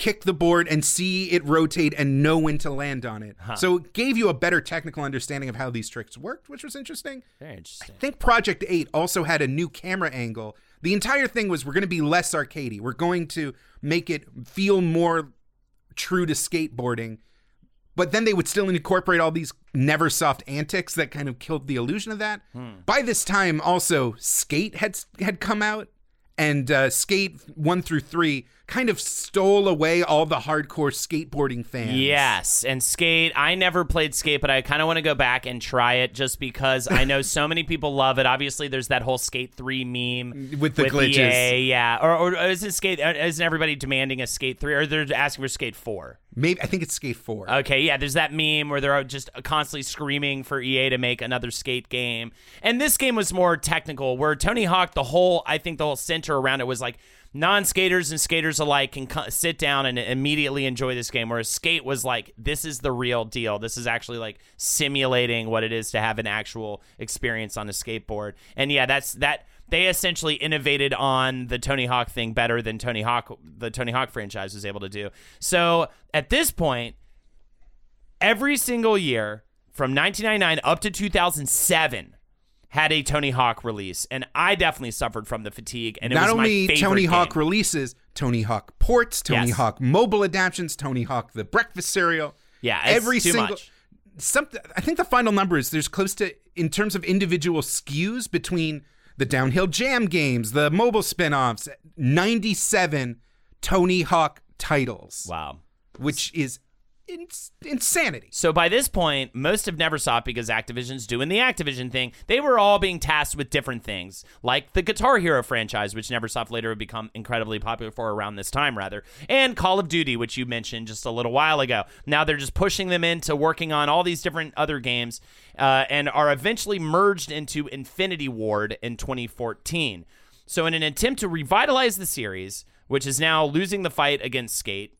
kick the board and see it rotate and know when to land on it. So it gave you a better technical understanding of how these tricks worked, which was interesting. Very interesting. I think Project 8 also had a new camera angle. The entire thing was we're going to be less arcadey. We're going to make it feel more true to skateboarding. But then they would still incorporate all these Neversoft antics that kind of killed the illusion of that. By this time, also Skate had had come out, and uh, Skate one through three kind of stole away all the hardcore skateboarding fans. Yes, and Skate. I never played Skate, but I kind of want to go back and try it just because I know so many people love it. Obviously, there's that whole Skate Three meme With the glitches. EA, yeah, or, or is it Skate? uh, Isn't everybody demanding a Skate Three, or they're asking for Skate Four? maybe I think it's Skate Four. Okay, yeah, there's that meme where they're just constantly screaming for EA to make another skate game. And this game was more technical, where Tony Hawk, the whole, I think the whole center around it was like non skaters and skaters alike can co- sit down and immediately enjoy this game. Whereas Skate was like, this is the real deal. This is actually like simulating what it is to have an actual experience on a skateboard. And yeah, that's that. They essentially innovated on the Tony Hawk thing better than Tony Hawk, the Tony Hawk franchise was able to do. So at this point, every single year from 1999 up to 2007 had a Tony Hawk release, and I definitely suffered from the fatigue. And it Not was my only Tony Hawk game. releases, Tony Hawk ports, Tony Yes. Hawk mobile adaptations, Tony Hawk the breakfast cereal. Yeah, it's every too single. much. Something. I think the final number is there's close to in terms of individual SKUs between the downhill jam games, the mobile spin-offs, 97 Tony Hawk titles, Wow. which is ins- insanity. So by this point, most have never Neversoft because Activision's doing the Activision thing. They were all being tasked with different things, like the Guitar Hero franchise, which Neversoft later would become incredibly popular for around this time, rather, and Call of Duty, which you mentioned just a little while ago. Now they're just pushing them into working on all these different other games, uh, and are eventually merged into Infinity Ward in 2014. So in an attempt to revitalize the series, which is now losing the fight against Skate,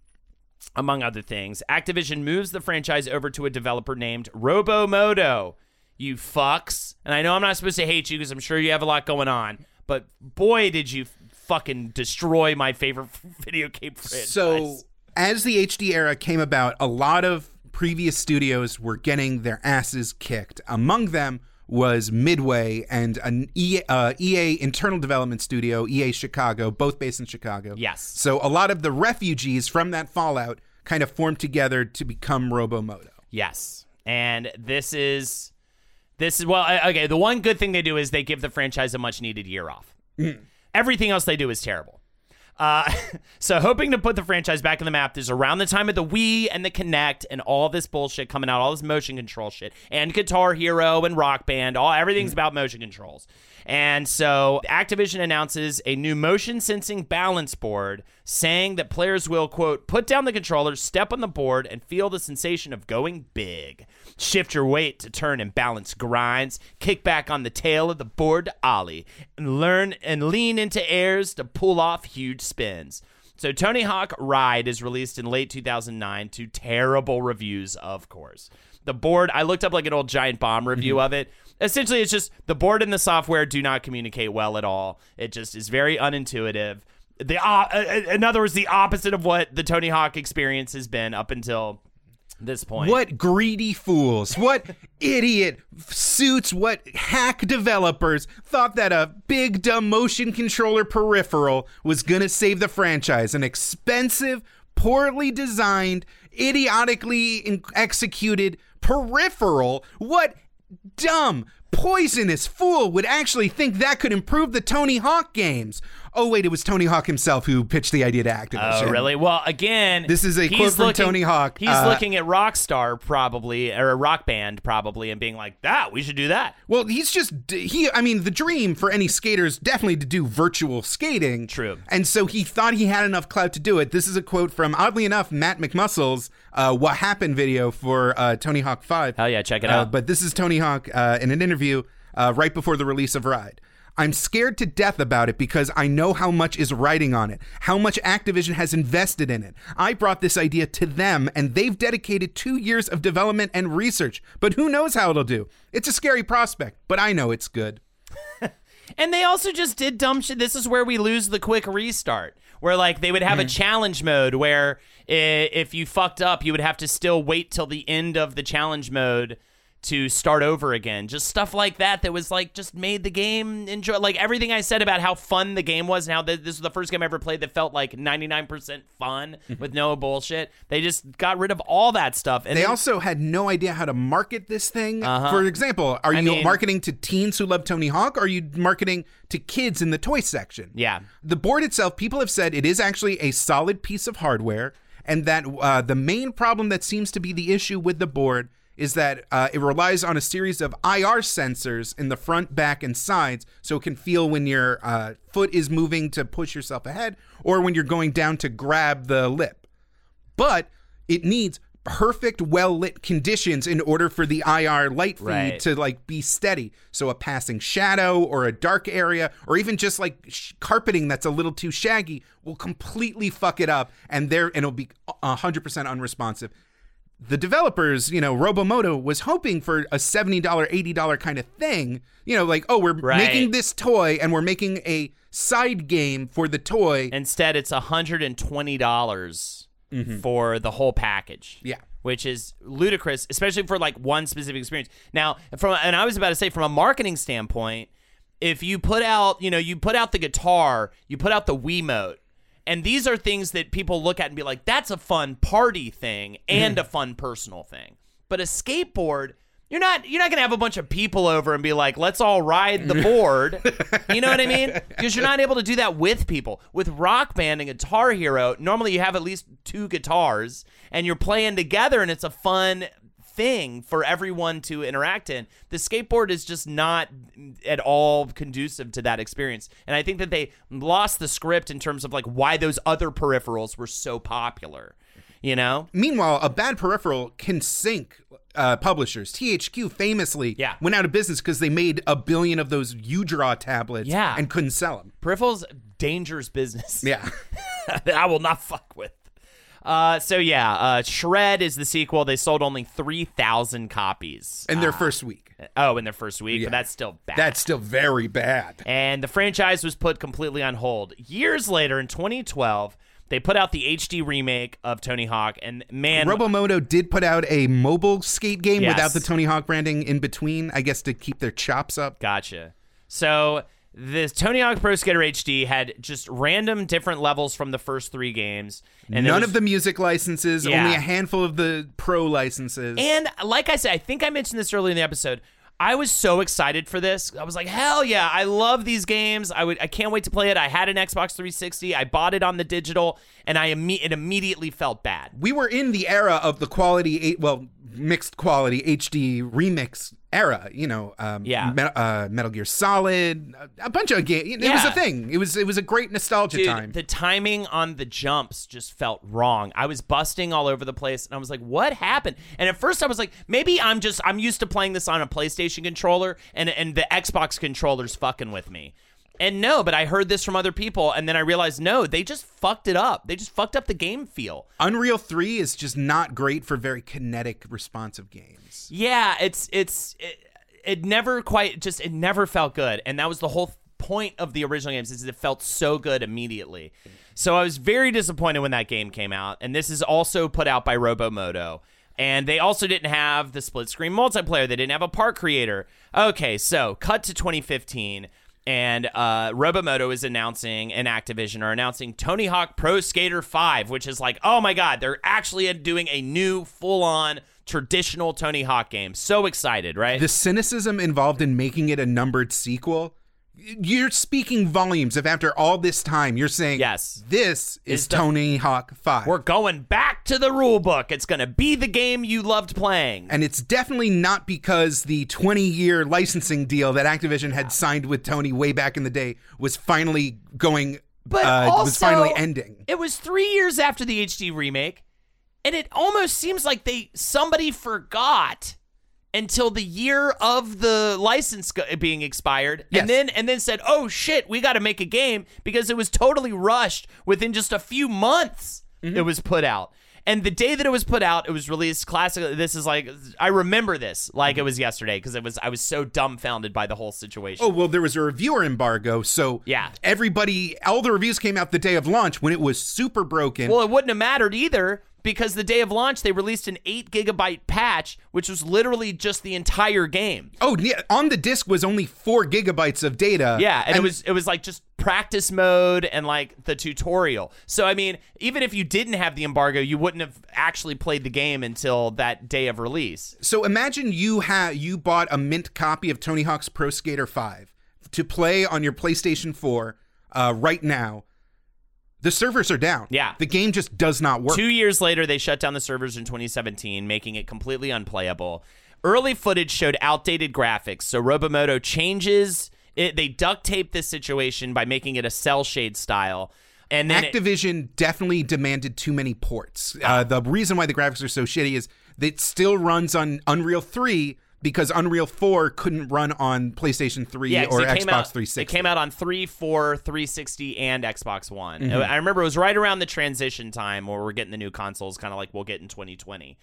among other things, Activision moves the franchise over to a developer named Robomodo. You fucks. And I know I'm not supposed to hate you because I'm sure you have a lot going on, but boy, did you fucking destroy my favorite <laughs> video game franchise. So, as the HD era came about, a lot of previous studios were getting their asses kicked. Among them was Midway and an EA, uh, EA internal development studio, EA Chicago, both based in Chicago. Yes. So, a lot of the refugees from that fallout kind of formed together to become Robomodo. Yes. And this is this is well okay, the one good thing they do is they give the franchise a much needed year off. Everything else they do is terrible. Uh, <laughs> so hoping to put the franchise back in the map. Is around the time of the Wii and the Kinect and all this bullshit coming out, all this motion control shit, and Guitar Hero and Rock Band. All everything's about motion controls. And so Activision announces a new motion sensing balance board saying that players will, quote, put down the controller, step on the board, and feel the sensation of going big. Shift your weight to turn and balance grinds, kick back on the tail of the board to ollie, and learn and lean into airs to pull off huge spins. So Tony Hawk Ride is released in late 2009 to terrible reviews, of course. The board, I looked up like an old giant bomb review mm-hmm. of it. Essentially, it's just the board and the software do not communicate well at all. It just is very unintuitive. The uh, uh, in other words, the opposite of what the Tony Hawk experience has been up until this point. What greedy fools, what <laughs> idiot suits, what hack developers thought that a big dumb motion controller peripheral was going to save the franchise? An expensive, poorly designed, idiotically executed peripheral? What dumb, poisonous fool would actually think that could improve the Tony Hawk games? Oh, wait, it was Tony Hawk himself who pitched the idea to Activision. Oh, really? Well, again, This is a quote from looking- Tony Hawk, He's uh, looking at Rockstar probably, or a rock band probably, and being like, "That we should do that." Well, he's just he. I mean, the dream for any skater is definitely to do virtual skating. True. And so he thought he had enough clout to do it. This is a quote from, oddly enough, Matt McMuscle's uh, "What Happened" video for uh, Tony Hawk Five. Hell yeah, check it Uh, out. but this is Tony Hawk uh, in an interview uh, right before the release of Ride. I'm scared to death about it because I know how much is riding on it, how much Activision has invested in it. I brought this idea to them, and they've dedicated two years of development and research. But who knows how it'll do? It's a scary prospect, but I know it's good. <laughs> And they also just did dumb shit. This is where we lose the quick restart, where like they would have a hmm. challenge mode where if you fucked up, you would have to still wait till the end of the challenge mode to start over again. Just stuff like that that was like just made the game enjoy. Like everything I said about how fun the game was and how th- this was the first game I ever played that felt like 99% fun <laughs> with no bullshit. They just got rid of all that stuff. And They then- also had no idea how to market this thing. For example, are you mean- marketing to teens who love Tony Hawk? Or are you marketing to kids in the toy section? Yeah. The board itself, people have said it is actually a solid piece of hardware, and that uh, the main problem that seems to be the issue with the board is that uh, it relies on a series of IR sensors in the front, back, and sides, so it can feel when your uh, foot is moving to push yourself ahead or when you're going down to grab the lip but it needs perfect well lit conditions in order for the IR light feed Right. to like be steady. So a passing shadow or a dark area or even just like sh- carpeting that's a little too shaggy will completely fuck it up and there and it'll be 100% unresponsive. The developers, you know, Robomoto was hoping for a $70, $80 kind of thing. You know, like, oh, we're Right. making this toy and we're making a side game for the toy. Instead, it's $120 mm-hmm. for the whole package. Yeah. Which is ludicrous, especially for like one specific experience. Now, from and I was about to say from a marketing standpoint, if you put out, you know, you put out the guitar, you put out the Wiimote, and these are things that people look at and be like, that's a fun party thing and mm-hmm. a fun personal thing. But a skateboard, you're not you're not gonna have a bunch of people over and be like, let's all ride the <laughs> board. you know what I mean? Because you're not able to do that with people. With Rock Band and Guitar Hero, normally you have at least two guitars and you're playing together, and it's a fun thing for everyone to interact in. The skateboard is just not at all conducive to that experience. And I think that they lost the script in terms of like why those other peripherals were so popular. You know? Meanwhile, a bad peripheral can sink uh, publishers. THQ famously Yeah. went out of business because they made a billion of those UDraw tablets Yeah. and couldn't sell them. Peripherals dangerous business. Yeah. <laughs> I will not fuck with. Uh, so yeah, uh, Shred is the sequel. They sold only three thousand copies. In their first week. Oh, in their first week, Yeah. but that's still bad. That's still very bad. and the franchise was put completely on hold. Years later, in 2012, they put out the HD remake of Tony Hawk, and man, Robomodo did put out a mobile skate game Yes. without the Tony Hawk branding in between, I guess to keep their chops up. Gotcha. So this Tony Hawk Pro Skater HD had just random different levels from the first three games, and None was- of the music licenses, Yeah. only a handful of the pro licenses. And like I said, I think I mentioned this earlier in the episode. I was so excited for this. I was like, hell yeah, I love these games. I would I can't wait to play it. I had an Xbox 360. I bought it on the digital and I imme- it immediately felt bad. we were in the era of the quality eight well mixed quality HD remix era you know um Yeah. Me- uh, Metal Gear Solid a, bunch of games it was a thing it was it was a great nostalgia Dude, time the timing on the jumps just felt wrong. I was busting all over the place and I was like, what happened? And at first I was like, maybe I'm just I'm used to playing this on a PlayStation controller and and the Xbox controller's fucking with me. And no, but I heard this from other people and then I realized no, they just fucked it up. They just fucked up the game feel. Unreal 3 is just not great for very kinetic responsive games Yeah, it's it's it, it never quite just it never felt good, and that was the whole point of the original games is it felt so good immediately. So I was very disappointed when that game came out, and this is also put out by Robomodo. And they also didn't have the split screen multiplayer. They didn't have a part creator. Okay, so cut to 2015, and uh, Robomodo is announcing, and Activision are announcing Tony Hawk Pro Skater 5, which is like, oh my god, they're actually doing a new full on traditional Tony Hawk game. So excited, right? the cynicism involved in making it a numbered sequel you're speaking volumes if after all this time you're saying Yes. this is Is the- Tony Hawk 5 We're going back to the rule book. It's going to be the game you loved playing. And it's definitely not because the 20 year licensing deal that Activision had signed with Tony way back in the day was finally going, But uh, also, was finally ending. It was three years after the HD remake, and it almost seems like they somebody forgot until the year of the license being expired, Yes. and then and then said, "Oh shit, we got to make a game," because it was totally rushed. Within just a few months, Mm-hmm. it was put out. And the day that it was put out, it was released. Classic. This is like I remember this like it was yesterday because it was I was so dumbfounded by the whole situation. Mm-hmm. Oh, well, there was a reviewer embargo. So Yeah. everybody, all the reviews came out the day of launch when it was super broken. Well, it wouldn't have mattered either because the day of launch they released an eight gigabyte patch, which was literally just the entire game. oh, yeah. On the disc was only four gigabytes of data. Yeah, and, it was it was like just practice mode and like the tutorial. So I mean, even if you didn't have the embargo, you wouldn't have actually played the game until that day of release. So imagine you have you bought a mint copy of Tony Hawk's Pro Skater 5 to play on your PlayStation 4 uh, right now. The servers are down. Yeah. The game just does not work. Two years later, they shut down the servers in 2017, making it completely unplayable. Early footage showed outdated graphics, so Robomodo changes it. They duct tape this situation by making it a cell shade style, and then it- Activision definitely demanded too many ports. Uh, the reason why the graphics are so shitty is that it still runs on Unreal 3 because Unreal 4 couldn't run on PlayStation 3 yeah, or Xbox out, 360. It came out on 3, 4, 360, and Xbox One. Mm-hmm. I remember it was right around the transition time where we're getting the new consoles, kind of like we'll get in 2020.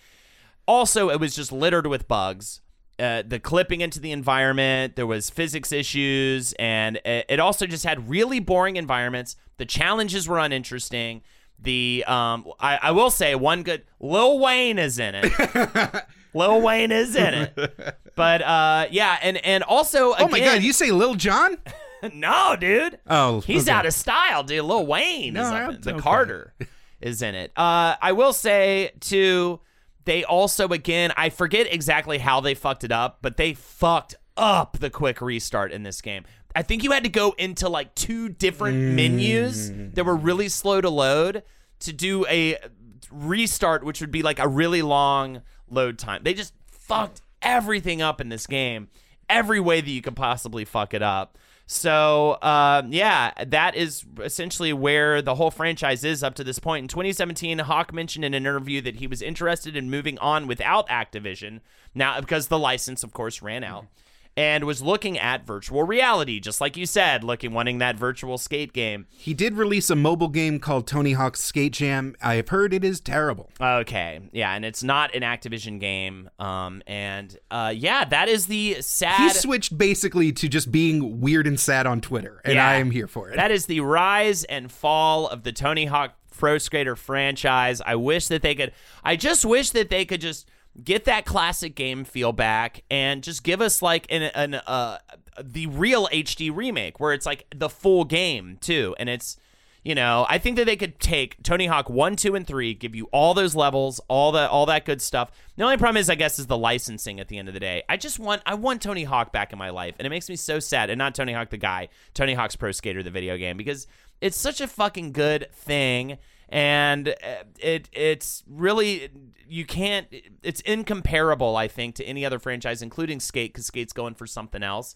Also, it was just littered with bugs. Uh, the clipping into the environment, there was physics issues, and it, it also just had really boring environments. The challenges were uninteresting. The um, I, I will say one good Lil Wayne is in it. <laughs> Lil Wayne is in it, <laughs> but uh, yeah, and and also oh my god, you say Lil Jon? <laughs> no, dude. Oh, he's okay. out of style, dude. Lil Wayne No, is up in The okay. Carter <laughs> is in it. Uh, I will say too. They also again, I forget exactly how they fucked it up, but they fucked up the quick restart in this game. I think you had to go into like two different menus that were really slow to load to do a restart, which would be like a really long load time. They just fucked everything up in this game, every way that you could possibly fuck it up. So, um, yeah, that is essentially where the whole franchise is up to this point. In 2017, Hawk mentioned in an interview that he was interested in moving on without Activision now because the license, of course, ran out. And was looking at virtual reality, just like you said, looking wanting that virtual skate game. He did release a mobile game called Tony Hawk's Skate Jam. I have heard it is terrible. Okay, yeah, and it's not an Activision game. Um, and uh, yeah, that is the sad. He switched basically to just being weird and sad on Twitter, and Yeah. I am here for it. That is the rise and fall of the Tony Hawk Pro Skater franchise. I wish that they could. I just wish that they could just get that classic game feel back and just give us like an an uh the real HD remake where it's like the full game too, and it's. You know, I think that they could take Tony Hawk 1, 2 and 3, give you all those levels, all the all that good stuff. The only problem is I guess is the licensing at the end of the day. I just want I want Tony Hawk back in my life and it makes me so sad and not Tony Hawk the guy, Tony Hawk's Pro Skater the video game because it's such a fucking good thing and uh, it it's really you can't it's incomparable I think to any other franchise including Skate cuz Skate's going for something else.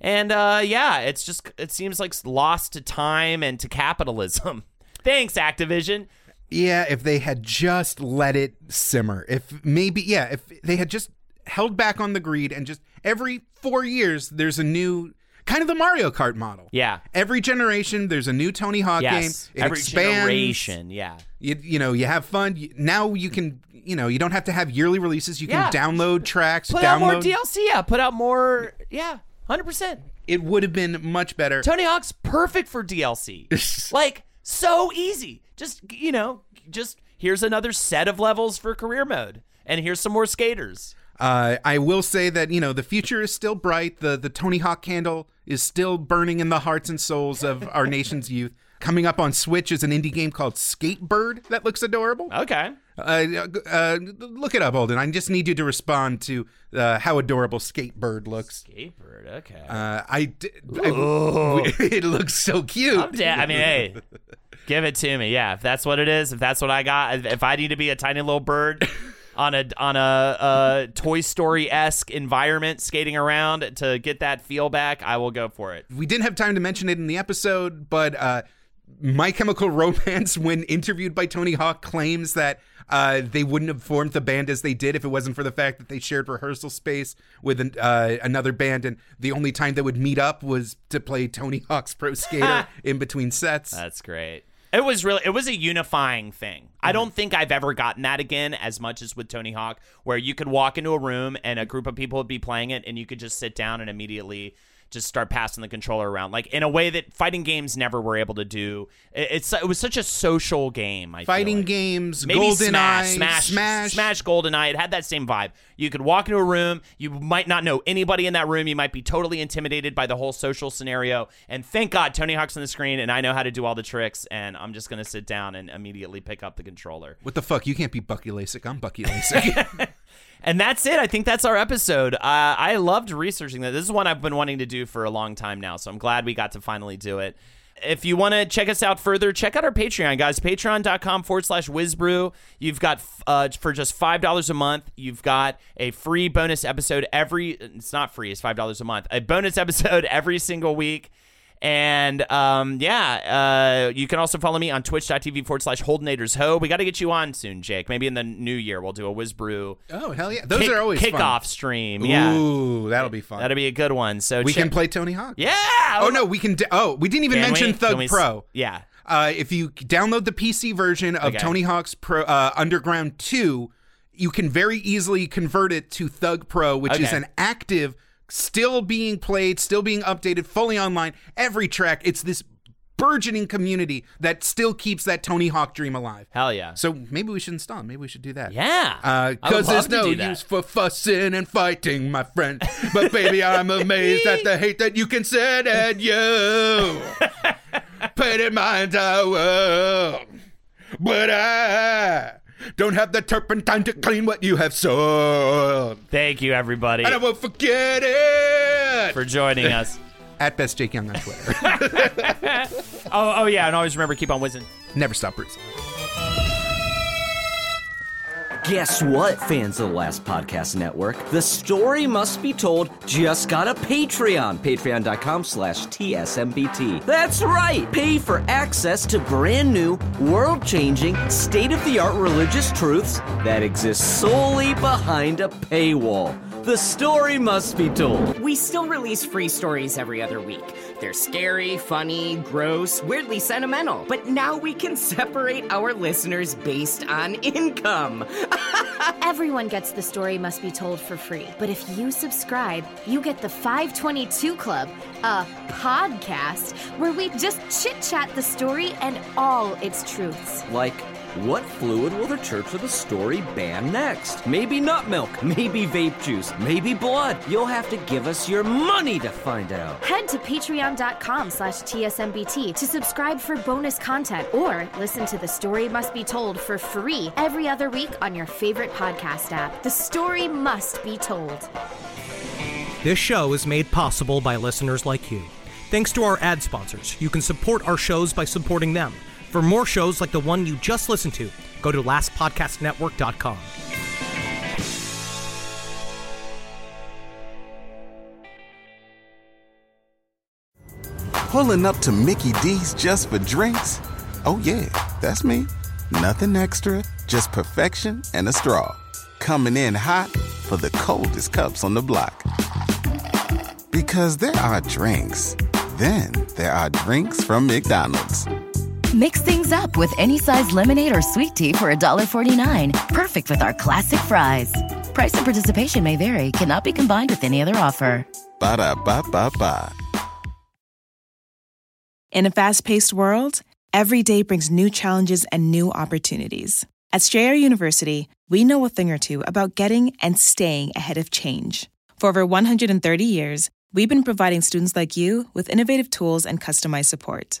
And uh, yeah, it's just it seems like lost to time and to capitalism. <laughs> Thanks, Activision. Yeah, if they had just let it simmer. If maybe yeah, if they had just held back on the greed and just every 4 years there's a new kind of the Mario Kart model. Yeah. Every generation there's a new Tony Hawk Yes, game. It every expands. generation. Yeah, You, you know, you have fun. You- Now you can, you know, you don't have to have yearly releases. You can Yeah. download tracks, put download out more DLC. Yeah, put out more. Yeah, hundred percent. It would have been much better. Tony Hawk's perfect for DLC. <laughs> like so easy. Just you know, just here's another set of levels for career mode, and here's some more skaters. Uh, I will say that you know the future is still bright. The the Tony Hawk candle is still burning in the hearts and souls of our nation's youth. Coming up on Switch is an indie game called Skatebird that looks adorable. Okay. Uh, uh, look it up, Holden. I just need you to respond to uh, how adorable Skatebird looks. Skatebird. Okay. Uh, I, d- I- <laughs> it looks so cute. I'm da- I mean, hey, give it to me. Yeah, if that's what it is, if that's what I got, if I need to be a tiny little bird on a on a, uh Toy Story esque environment, skating around to get that feel back, I will go for it. we didn't have time to mention it in the episode, but uh, My Chemical <laughs> Romance, when interviewed by Tony Hawk, claims that uh, they wouldn't have formed the band as they did if it wasn't for the fact that they shared rehearsal space with an, uh, another band, and the only time they would meet up was to play Tony Hawk's Pro Skater <laughs> in between sets. That's great. It was really it was a unifying thing. I mm-hmm. don't think I've ever gotten that again as much as with Tony Hawk, where you could walk into a room and a group of people would be playing it, and you could just sit down and immediately just start passing the controller around, like in a way that fighting games never were able to do. It, it's it was such a social game. I feel Fighting like. games, Maybe Golden Smash, Eye, Smash, Smash, Smash, GoldenEye. It had that same vibe. You could walk into a room. You might not know anybody in that room. You might be totally intimidated by the whole social scenario. And thank God Tony Hawk's on the screen, and I know how to do all the tricks. And I'm just gonna sit down and immediately pick up the controller. What the fuck? You can't be Bucky Lasek. I'm Bucky Lasek. <laughs> And that's it. I think that's our episode. Uh, I loved researching that. This is one I've been wanting to do for a long time now, so I'm glad we got to finally do it. If you want to check us out further, check out our Patreon, guys. Patreon.com forward slash Wizbru. You've got, uh, for just $5 a month, you've got a free bonus episode every, it's not free, it's $5 a month, a bonus episode <laughs> every single week. And um, yeah, uh, you can also follow me on twitch.tv forward slash Holdenators Ho. We got to get you on soon, Jake. Maybe in the new year, we'll do a Wizbru oh hell yeah! Those kick- are always kickoff fun. stream. Yeah, Ooh, that'll be fun. that'll be a good one. So we check- can play Tony Hawk. Yeah. Oh no, we can. D- oh, we didn't even Can mention we? Thug we Pro. Yeah. Uh, if you download the PC version of Okay. Tony Hawk's Pro uh, Underground 2, you can very easily convert it to Thug Pro, which is an active, still being played, still being updated, fully online. Every track, it's this burgeoning community that still keeps that Tony Hawk dream alive. Hell yeah. So maybe we should install. Maybe we should do that. Yeah. Because uh, love there's no use for fussing and fighting, my friend. But <laughs> baby, I'm amazed at the hate that you can send at you. <laughs> Painted my entire world. But I don't have the turpentine to clean what you have soiled. Thank you, everybody, And I won't forget it. for joining us. <laughs> At Best Jake Young on Twitter. <laughs> Oh, oh yeah, and always remember keep on whizzing. Never stop Bruce. Guess what, fans of the Last Podcast Network? The story must be told just got a Patreon. Patreon.com slash TSMBT. That's right! Pay for access to brand new, world changing, state of the art religious truths that exist solely behind a paywall. The story must be told. We still release free stories every other week. They're scary, funny, gross, weirdly sentimental. But now we can separate our listeners based on income. <laughs> Everyone gets the story must be told for free. But if you subscribe, you get the 522 Club, a podcast where we just chit chat the story and all its truths. Like What fluid will the Church of the Story ban next? Maybe nut milk, <laughs> maybe vape juice, maybe blood. You'll have to give us your money to find out. Head to patreon.com slash tsmbt to subscribe for bonus content or listen to The Story Must Be Told for free every other week on your favorite podcast app. The story must be told. This show is made possible by listeners like you. Thanks to our ad sponsors, you can support our shows by supporting them. For more shows like the one you just listened to, go to lastpodcastnetwork.com. Pulling up to Mickey D's just for drinks? Oh, yeah, that's me. Nothing extra, just perfection and a straw. Coming in hot for the coldest cups on the block. Because there are drinks, then there are drinks from McDonald's. Mix things up with any size lemonade or sweet tea for $1.49. Perfect with our classic fries. Price and participation may vary, cannot be combined with any other offer. Ba da ba ba ba. In a fast paced world, every day brings new challenges and new opportunities. At Strayer University, we know a thing or two about getting and staying ahead of change. For over 130 years, we've been providing students like you with innovative tools and customized support